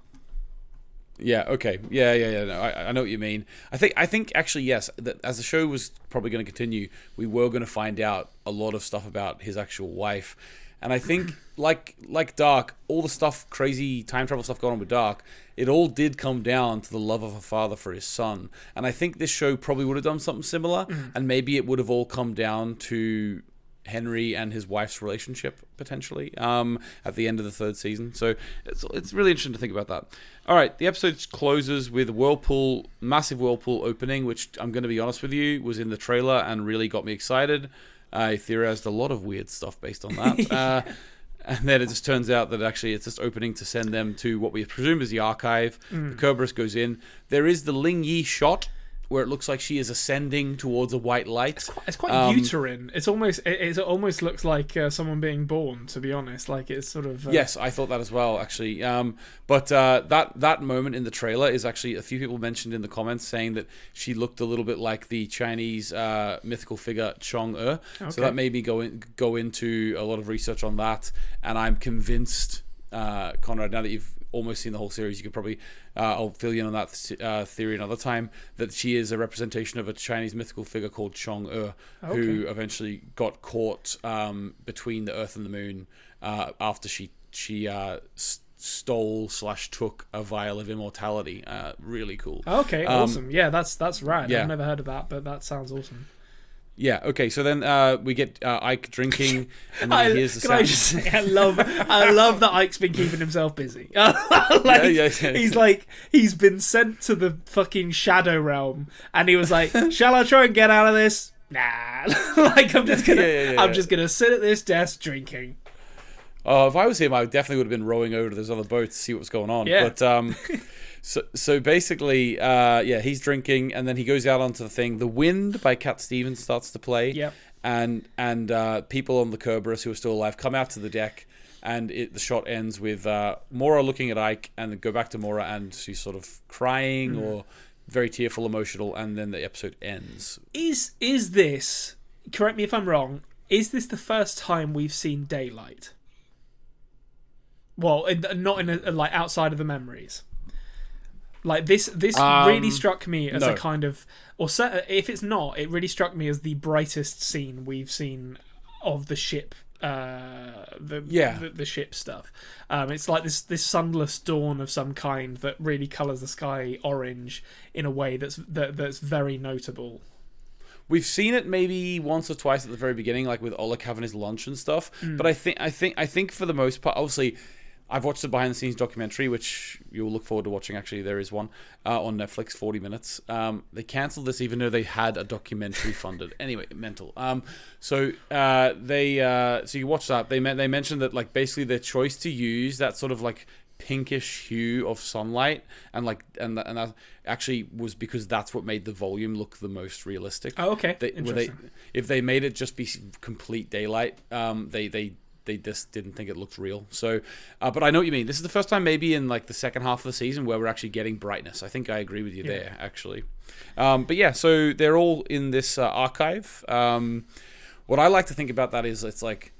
Yeah. Okay. Yeah. Yeah. Yeah. No, I, I know what you mean. I think. I think actually, yes. That as the show was probably going to continue, we were going to find out a lot of stuff about his actual wife, and I think, like like Dark, all the stuff, crazy time travel stuff going on with Dark, it all did come down to the love of a father for his son, and I think this show probably would have done something similar, mm-hmm. and maybe it would have all come down to Henry and his wife's relationship potentially um, at the end of the third season. So it's it's really interesting to think about that. All right, the episode closes with whirlpool, massive whirlpool opening, which I'm going to be honest with you was in the trailer and really got me excited. I theorized a lot of weird stuff based on that. uh, and then it just turns out that actually it's just opening to send them to what we presume is the archive. The Kerberos goes in. There is the Ling Yi shot where it looks like she is ascending towards a white light. It's quite Um, uterine. It's almost it, it almost looks like uh, someone being born. To be honest, like it's sort of uh, Yes, I thought that as well, actually. Um, but uh, that that moment in the trailer is actually a few people mentioned in the comments saying that she looked a little bit like the Chinese uh, mythical figure Chong E. So that made me go in, go into a lot of research on that, and I'm convinced, uh, Konrad. Now that you've almost seen the whole series, you could probably uh, I'll fill you in on that uh, theory another time. That she is a representation of a Chinese mythical figure called Chong E, who eventually got caught um, between the Earth and the Moon uh, after she she uh, stole slash took a vial of immortality. Uh, really cool. Okay, Um, awesome. Yeah, that's that's rad. yeah. I've never heard of that, but that sounds awesome. Yeah. Okay. So then uh, we get uh, Eyk drinking, and then I, he hears the can sound. I just say, I love, I love that Eyk's been keeping himself busy. like, Yeah, yeah, yeah. He's like, he's been sent to the fucking shadow realm, and he was like, "Shall I try and get out of this?" Nah, like I'm just gonna, I'm just gonna sit at this desk drinking. Oh, if I was him, I definitely would have been rowing over to this other boat to see what's going on. Yeah. But um, so so basically, uh, yeah, he's drinking, and then he goes out onto the thing. The Wind by Cat Stevens starts to play. Yep. And and uh, people on the Kerberos who are still alive come out to the deck, and it, the shot ends with uh, Maura looking at Eyk, and then go back to Maura, and she's sort of crying Mm. or very tearful, emotional, and then the episode ends. Is is this? Correct me if I'm wrong. Is this the first time we've seen daylight? Well, in, not in a, like outside of the memories. Like this, this Um, really struck me as no. a kind of, or if it's not, it really struck me as the brightest scene we've seen of the ship. Uh, the Yeah. the, the ship stuff. Um, it's like this this sunless dawn of some kind that really colors the sky orange in a way that's that, that's very notable. We've seen it maybe once or twice at the very beginning, like with Olek having his lunch and stuff. Mm. But I think, I think, I think for the most part, obviously, I've watched the behind the scenes documentary, which you'll look forward to watching. Actually, there is one uh, on Netflix, forty minutes. Um, they cancelled this even though they had a documentary funded. Anyway, mental. Um, so uh, they, uh, so you watch that. They they mentioned that like basically their choice to use that sort of like pinkish hue of sunlight and like and that, and that actually was because that's what made the volume look the most realistic. Oh, okay. They, where they, Interesting. if they made it just be complete daylight, um, they they they just didn't think it looked real. So, uh, but I know what you mean. This is the first time maybe in like the second half of the season where we're actually getting brightness. I think I agree with you Yeah. there actually. Um, but yeah, so they're all in this uh, archive. Um, what I like to think about that is it's like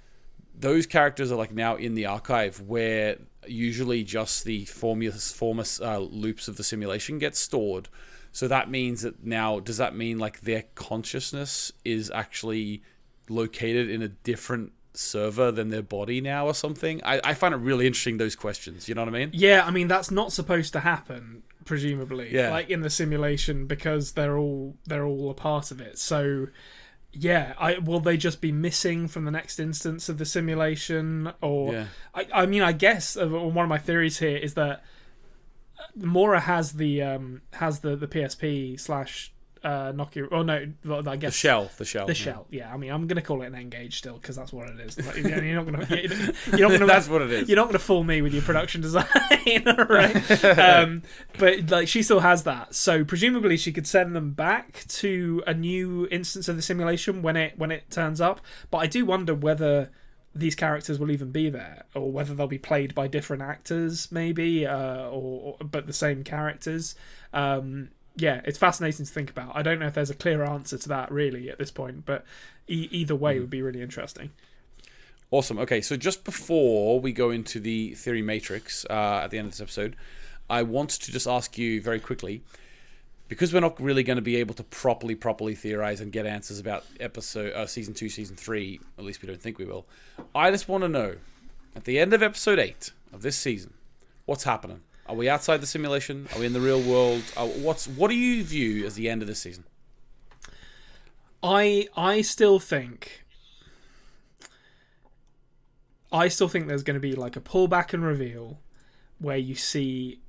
those characters are like now in the archive where usually just the former former uh, loops of the simulation get stored. So that means that now does that mean like their consciousness is actually located in a different server than their body now or something? I, I find it really interesting those questions. You know what I mean? Yeah, I mean that's not supposed to happen, presumably. Yeah. Like in the simulation because they're all they're all a part of it. So yeah, I will they just be missing from the next instance of the simulation or Yeah. I I mean I guess uh, one of my theories here is that Maura has the um has the the PSP slash uh Nokia oh no I The shell, the shell. the yeah. shell yeah I mean I'm gonna call it an N-Gage still because that's what it is like, you're not gonna you're not gonna That's what it is. you're not going to fool me with your production design, right? um, but like she still has that, so presumably she could send them back to a new instance of the simulation when it when it turns up. But I do wonder whether these characters will even be there, or whether they'll be played by different actors, maybe, uh, or, or but the same characters. Um, yeah, it's fascinating to think about. I don't know if there's a clear answer to that really at this point, but e- either way would be really interesting. Awesome. Okay, so just before we go into the theory matrix uh, at the end of this episode, I want to just ask you very quickly because we're not really going to be able to properly, properly theorize and get answers about episode, uh, season two, season three. At least we don't think we will. I just want to know at the end of episode eight of this season, what's happening? Are we outside the simulation? Are we in the real world? Uh, what's what do you view as the end of this season? I I still think I still think there's going to be like a pullback and reveal where you see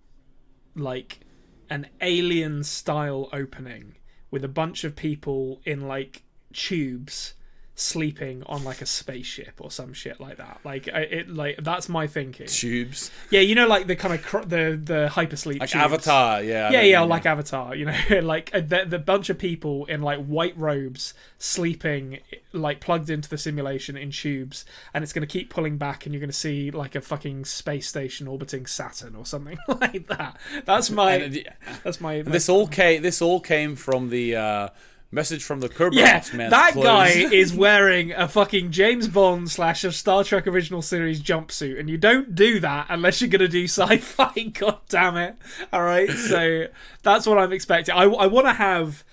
like an alien style opening with a bunch of people in like tubes sleeping on like a spaceship or some shit like that. Like it like that's my thinking. Tubes, Yeah, you know like the kind of cr- the the hypersleep like tubes. Avatar. Yeah. Yeah, yeah, like Avatar, you know, like uh, the, the bunch of people in like white robes sleeping, like plugged into the simulation in tubes, and it's going to keep pulling back, and you're going to see like a fucking space station orbiting Saturn or something like that. That's my. And, that's my. This all came. This all came from the uh, message from the Kerberos yeah, man's that clothes. guy is wearing a fucking James Bond slash a Star Trek original series jumpsuit, and you don't do that unless you're gonna do sci-fi. God damn it! All right, so that's what I'm expecting. I, I want to have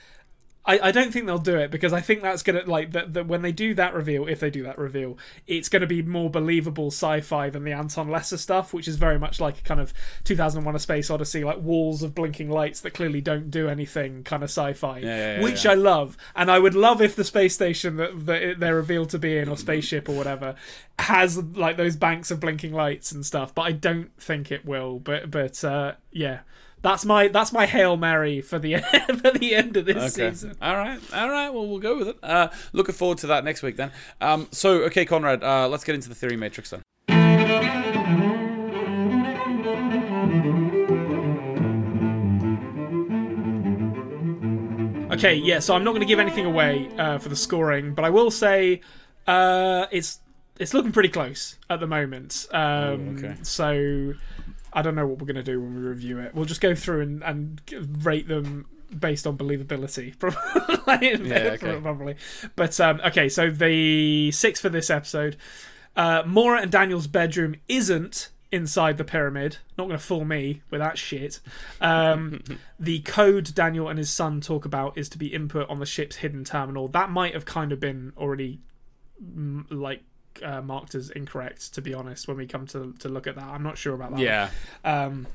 I, I don't think they'll do it because I think that's gonna like that that when they do that reveal, if they do that reveal, it's gonna be more believable sci-fi than the Anton Lesser stuff, which is very much like a kind of 2001: A Space Odyssey, like walls of blinking lights that clearly don't do anything, kind of sci-fi, yeah, yeah, which yeah. I love, and I would love if the space station that, that it- they're revealed to be in or spaceship or whatever has like those banks of blinking lights and stuff, but I don't think it will. But but uh, yeah. That's my that's my hail mary for the for the end of this Okay. season. All right. All right. Well, we'll go with it. Uh, looking forward to that next week then. Um, so, okay, Konrad, uh, let's get into the theory matrix then. Okay, yeah, so I'm not going to give anything away uh, for the scoring, but I will say uh, it's it's looking pretty close at the moment. Um, okay. So I don't know what we're going to do when we review it. We'll just go through and, and rate them based on believability, probably. okay. probably. But um, okay, so the six for this episode. Uh, Maura and Daniel's bedroom isn't inside the pyramid. Not going to fool me with that shit. Um, the code Daniel and his son talk about is to be input on the ship's hidden terminal. That might have kind of been already mm, like uh, marked as incorrect, to be honest. When we come to to look at that, I'm not sure about that. Yeah. Um,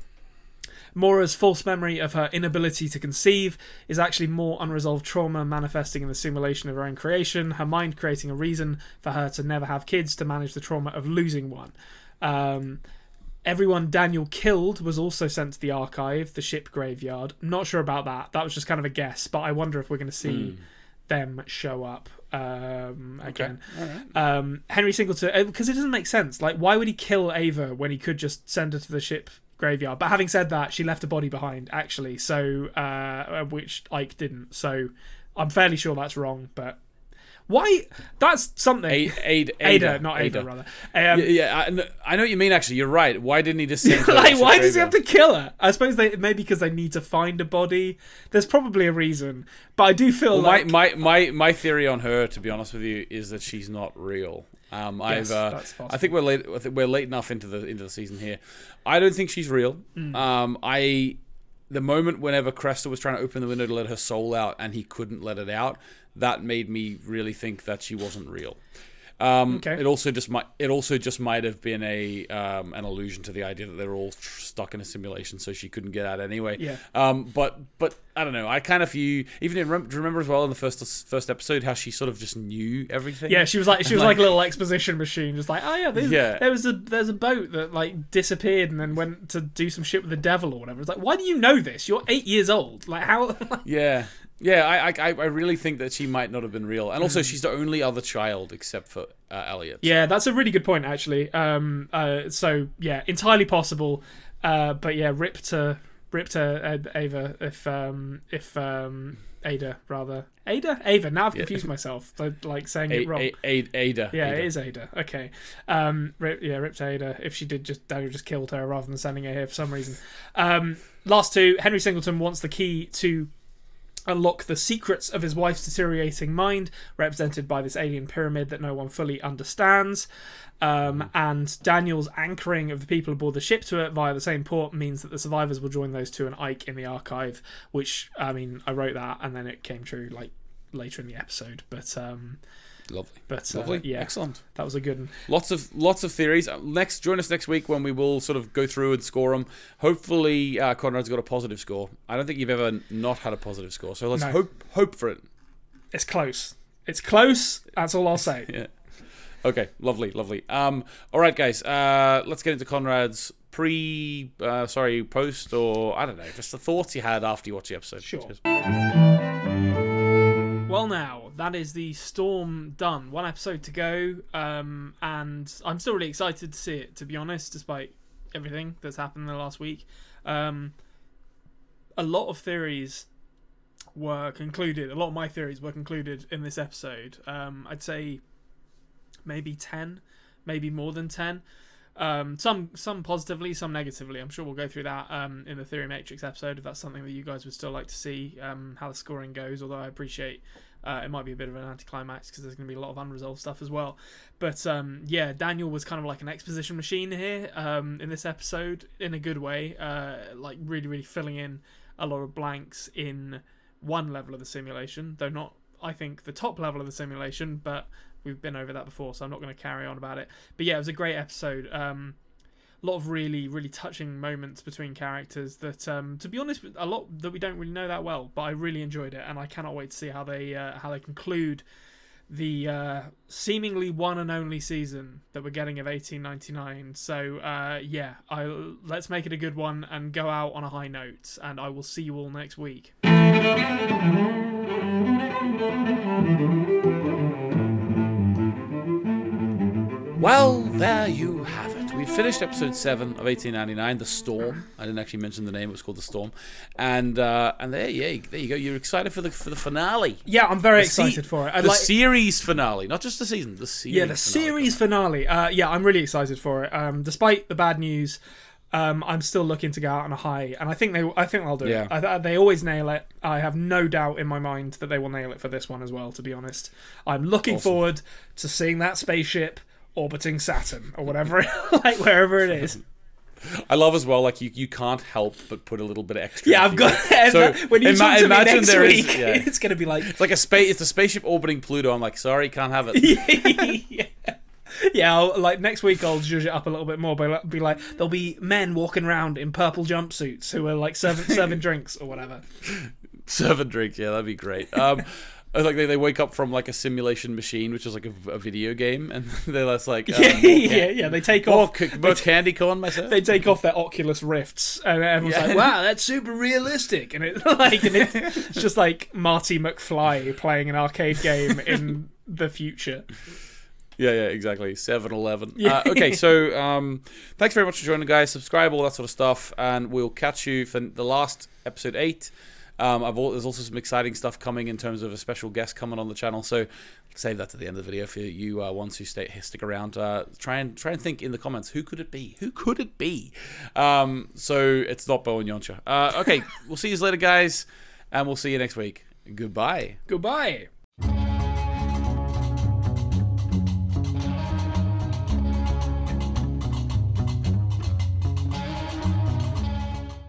Maura's false memory of her inability to conceive is actually more unresolved trauma manifesting in the simulation of her own creation, her mind creating a reason for her to never have kids to manage the trauma of losing one. Um, everyone Daniel killed was also sent to the archive, the ship graveyard. Not sure about that. That was just kind of a guess, but I wonder if we're going to see them show up um, again. All right. Um, Henry Singleton, because it doesn't make sense. Like, why would he kill Ava when he could just send her to the ship graveyard? But having said that, she left a body behind, actually, so uh, which Eyk didn't. So I'm fairly sure that's wrong. But why? That's something. A- Ada, Ada, not Ava, rather. Um, Yeah, yeah I, I know what you mean. Actually, you're right. Why didn't he just send her like, why does he have to kill her? I suppose they maybe because they need to find a body. There's probably a reason, but I do feel Well, like my, my my my theory on her, to be honest with you, is that she's not real. Um, Yes, I've uh. I think we're late. I think we're late enough into the into the season here. I don't think she's real. Mm. Um, I the moment whenever Krester was trying to open the window to let her soul out and he couldn't let it out, that made me really think that she wasn't real. Um, Okay. It also just might. It also just might have been a um, an allusion to the idea that they're all tr- stuck in a simulation, so she couldn't get out anyway. Yeah. Um. But but I don't know. I kind of view even in, rem- remember as well in the first first episode how she sort of just knew everything. Yeah, she was like she was Like- like, a little exposition machine, just like, oh yeah, there's, Yeah. there was a there's a boat that like disappeared and then went to do some shit with the devil or whatever. It's like, why do you know this? You're eight years old. Like how? Yeah. Yeah, I, I I really think that she might not have been real, and Mm. also she's the only other child except for uh, Elliot. yeah, that's a really good point actually. Um, uh, so yeah, entirely possible. Uh, but yeah, rip to rip to Ava if um if um Ada rather Ada Ava. Now I've confused myself. Like, like saying A- it wrong. A- A- Ada. Yeah, Ada. it is Ada. Okay. Um, rip, yeah, ripped Ada. If she did just Daniel just killed her rather than sending her here for some reason. Um, last two. Henry Singleton wants the key to unlock the secrets of his wife's deteriorating mind, represented by this alien pyramid that no one fully understands. Um, and Daniel's anchoring of the people aboard the ship to it via the same port means that the survivors will join those two and Eyk in the archive. Which I mean, I wrote that and then it came true like later in the episode. But um, Lovely. but uh, Lovely. yeah, Excellent. that was a good one. Lots of lots of theories. Uh, Next, join us next week when we will sort of go through and score them. Hopefully, uh, Konrad's got a positive score. I don't think you've ever not had a positive score, so let's No. hope hope for it. It's close. It's close. That's all I'll say. Yeah. Okay. Lovely. Lovely. Um. All right, guys. Uh. Let's get into Konrad's pre. Uh. Sorry. Post or I don't know. Just the thoughts you had after you watched the episode. Sure. Well, now that is the storm done. One episode to go, um, and I'm still really excited to see it. To be honest, despite everything that's happened in the last week, um, a lot of theories were concluded. A lot of my theories were concluded in this episode. Um, I'd say maybe ten, maybe more than ten. Um, some some positively, some negatively. I'm sure we'll go through that um, in the Theory Matrix episode if that's something that you guys would still like to see um, how the scoring goes. Although I appreciate uh, it might be a bit of an anticlimax because there's going to be a lot of unresolved stuff as well. But um, yeah, Daniel was kind of like an exposition machine here um, in this episode in a good way, uh, like really really filling in a lot of blanks in one level of the simulation, though not, I think, the top level of the simulation, but we've been over that before, so I'm not going to carry on about it. But yeah, it was a great episode. Um, a lot of really, really touching moments between characters that, um, to be honest, a lot that we don't really know that well, but I really enjoyed it, and I cannot wait to see how they uh, how they conclude the uh, seemingly one and only season that we're getting of 1899. So uh, yeah, I let's make it a good one and go out on a high note. And I will see you all next week. Well, there you have it. We finished episode seven of 1899, The Storm. I didn't actually mention the name; it was called The Storm. And uh, and there, yeah, there you go. You're excited for the for the finale. Yeah, I'm very The se- excited for it. I the like- series finale, not just the season. The series. yeah, the finale. series finale. Uh, yeah, I'm really excited for it. Um, despite the bad news, um, I'm still looking to go out on a high, and I think they, I think they'll do Yeah. it. I, they always nail it. I have no doubt in my mind that they will nail it for this one as well. To be honest, I'm looking Awesome. forward to seeing that spaceship orbiting Saturn or whatever, like wherever it is. I love as well. Like you, you can't help but put a little bit of extra. Yeah, I've got. So, when you ima- talk to me imagine next there is- week, yeah. it's going to be like It's like a space. It's a spaceship orbiting Pluto. I'm like, sorry, can't have it. yeah. Yeah, I'll, like next week I'll judge it up a little bit more, but be like, there'll be men walking around in purple jumpsuits who are like serving, serving drinks or whatever. Serving drinks. Yeah, that'd be great. Um, it's like they, they wake up from like a simulation machine, which is like a, a video game, and they're just like, um, Yeah, yeah, yeah. They take off. ca- more candy corn myself. They take off their Oculus Rifts, and everyone's Yeah. like, "Wow, that's super realistic!" And it like, and it's, it's just like Marty McFly playing an arcade game in the future. Yeah, yeah, exactly. 7 Eleven. Yeah. Uh, okay, so um, thanks very much for joining, guys. Subscribe, all that sort of stuff, and we'll catch you for the last episode 8. Um, I've al- there's also some exciting stuff coming in terms of a special guest coming on the channel, so save that to the end of the video for you uh, ones who stay stick around. Uh, try and try and think in the comments who could it be? Who could it be? Um, so it's not Bo and Jantje. Uh, okay, we'll see you later, guys, and we'll see you next week. Goodbye. Goodbye.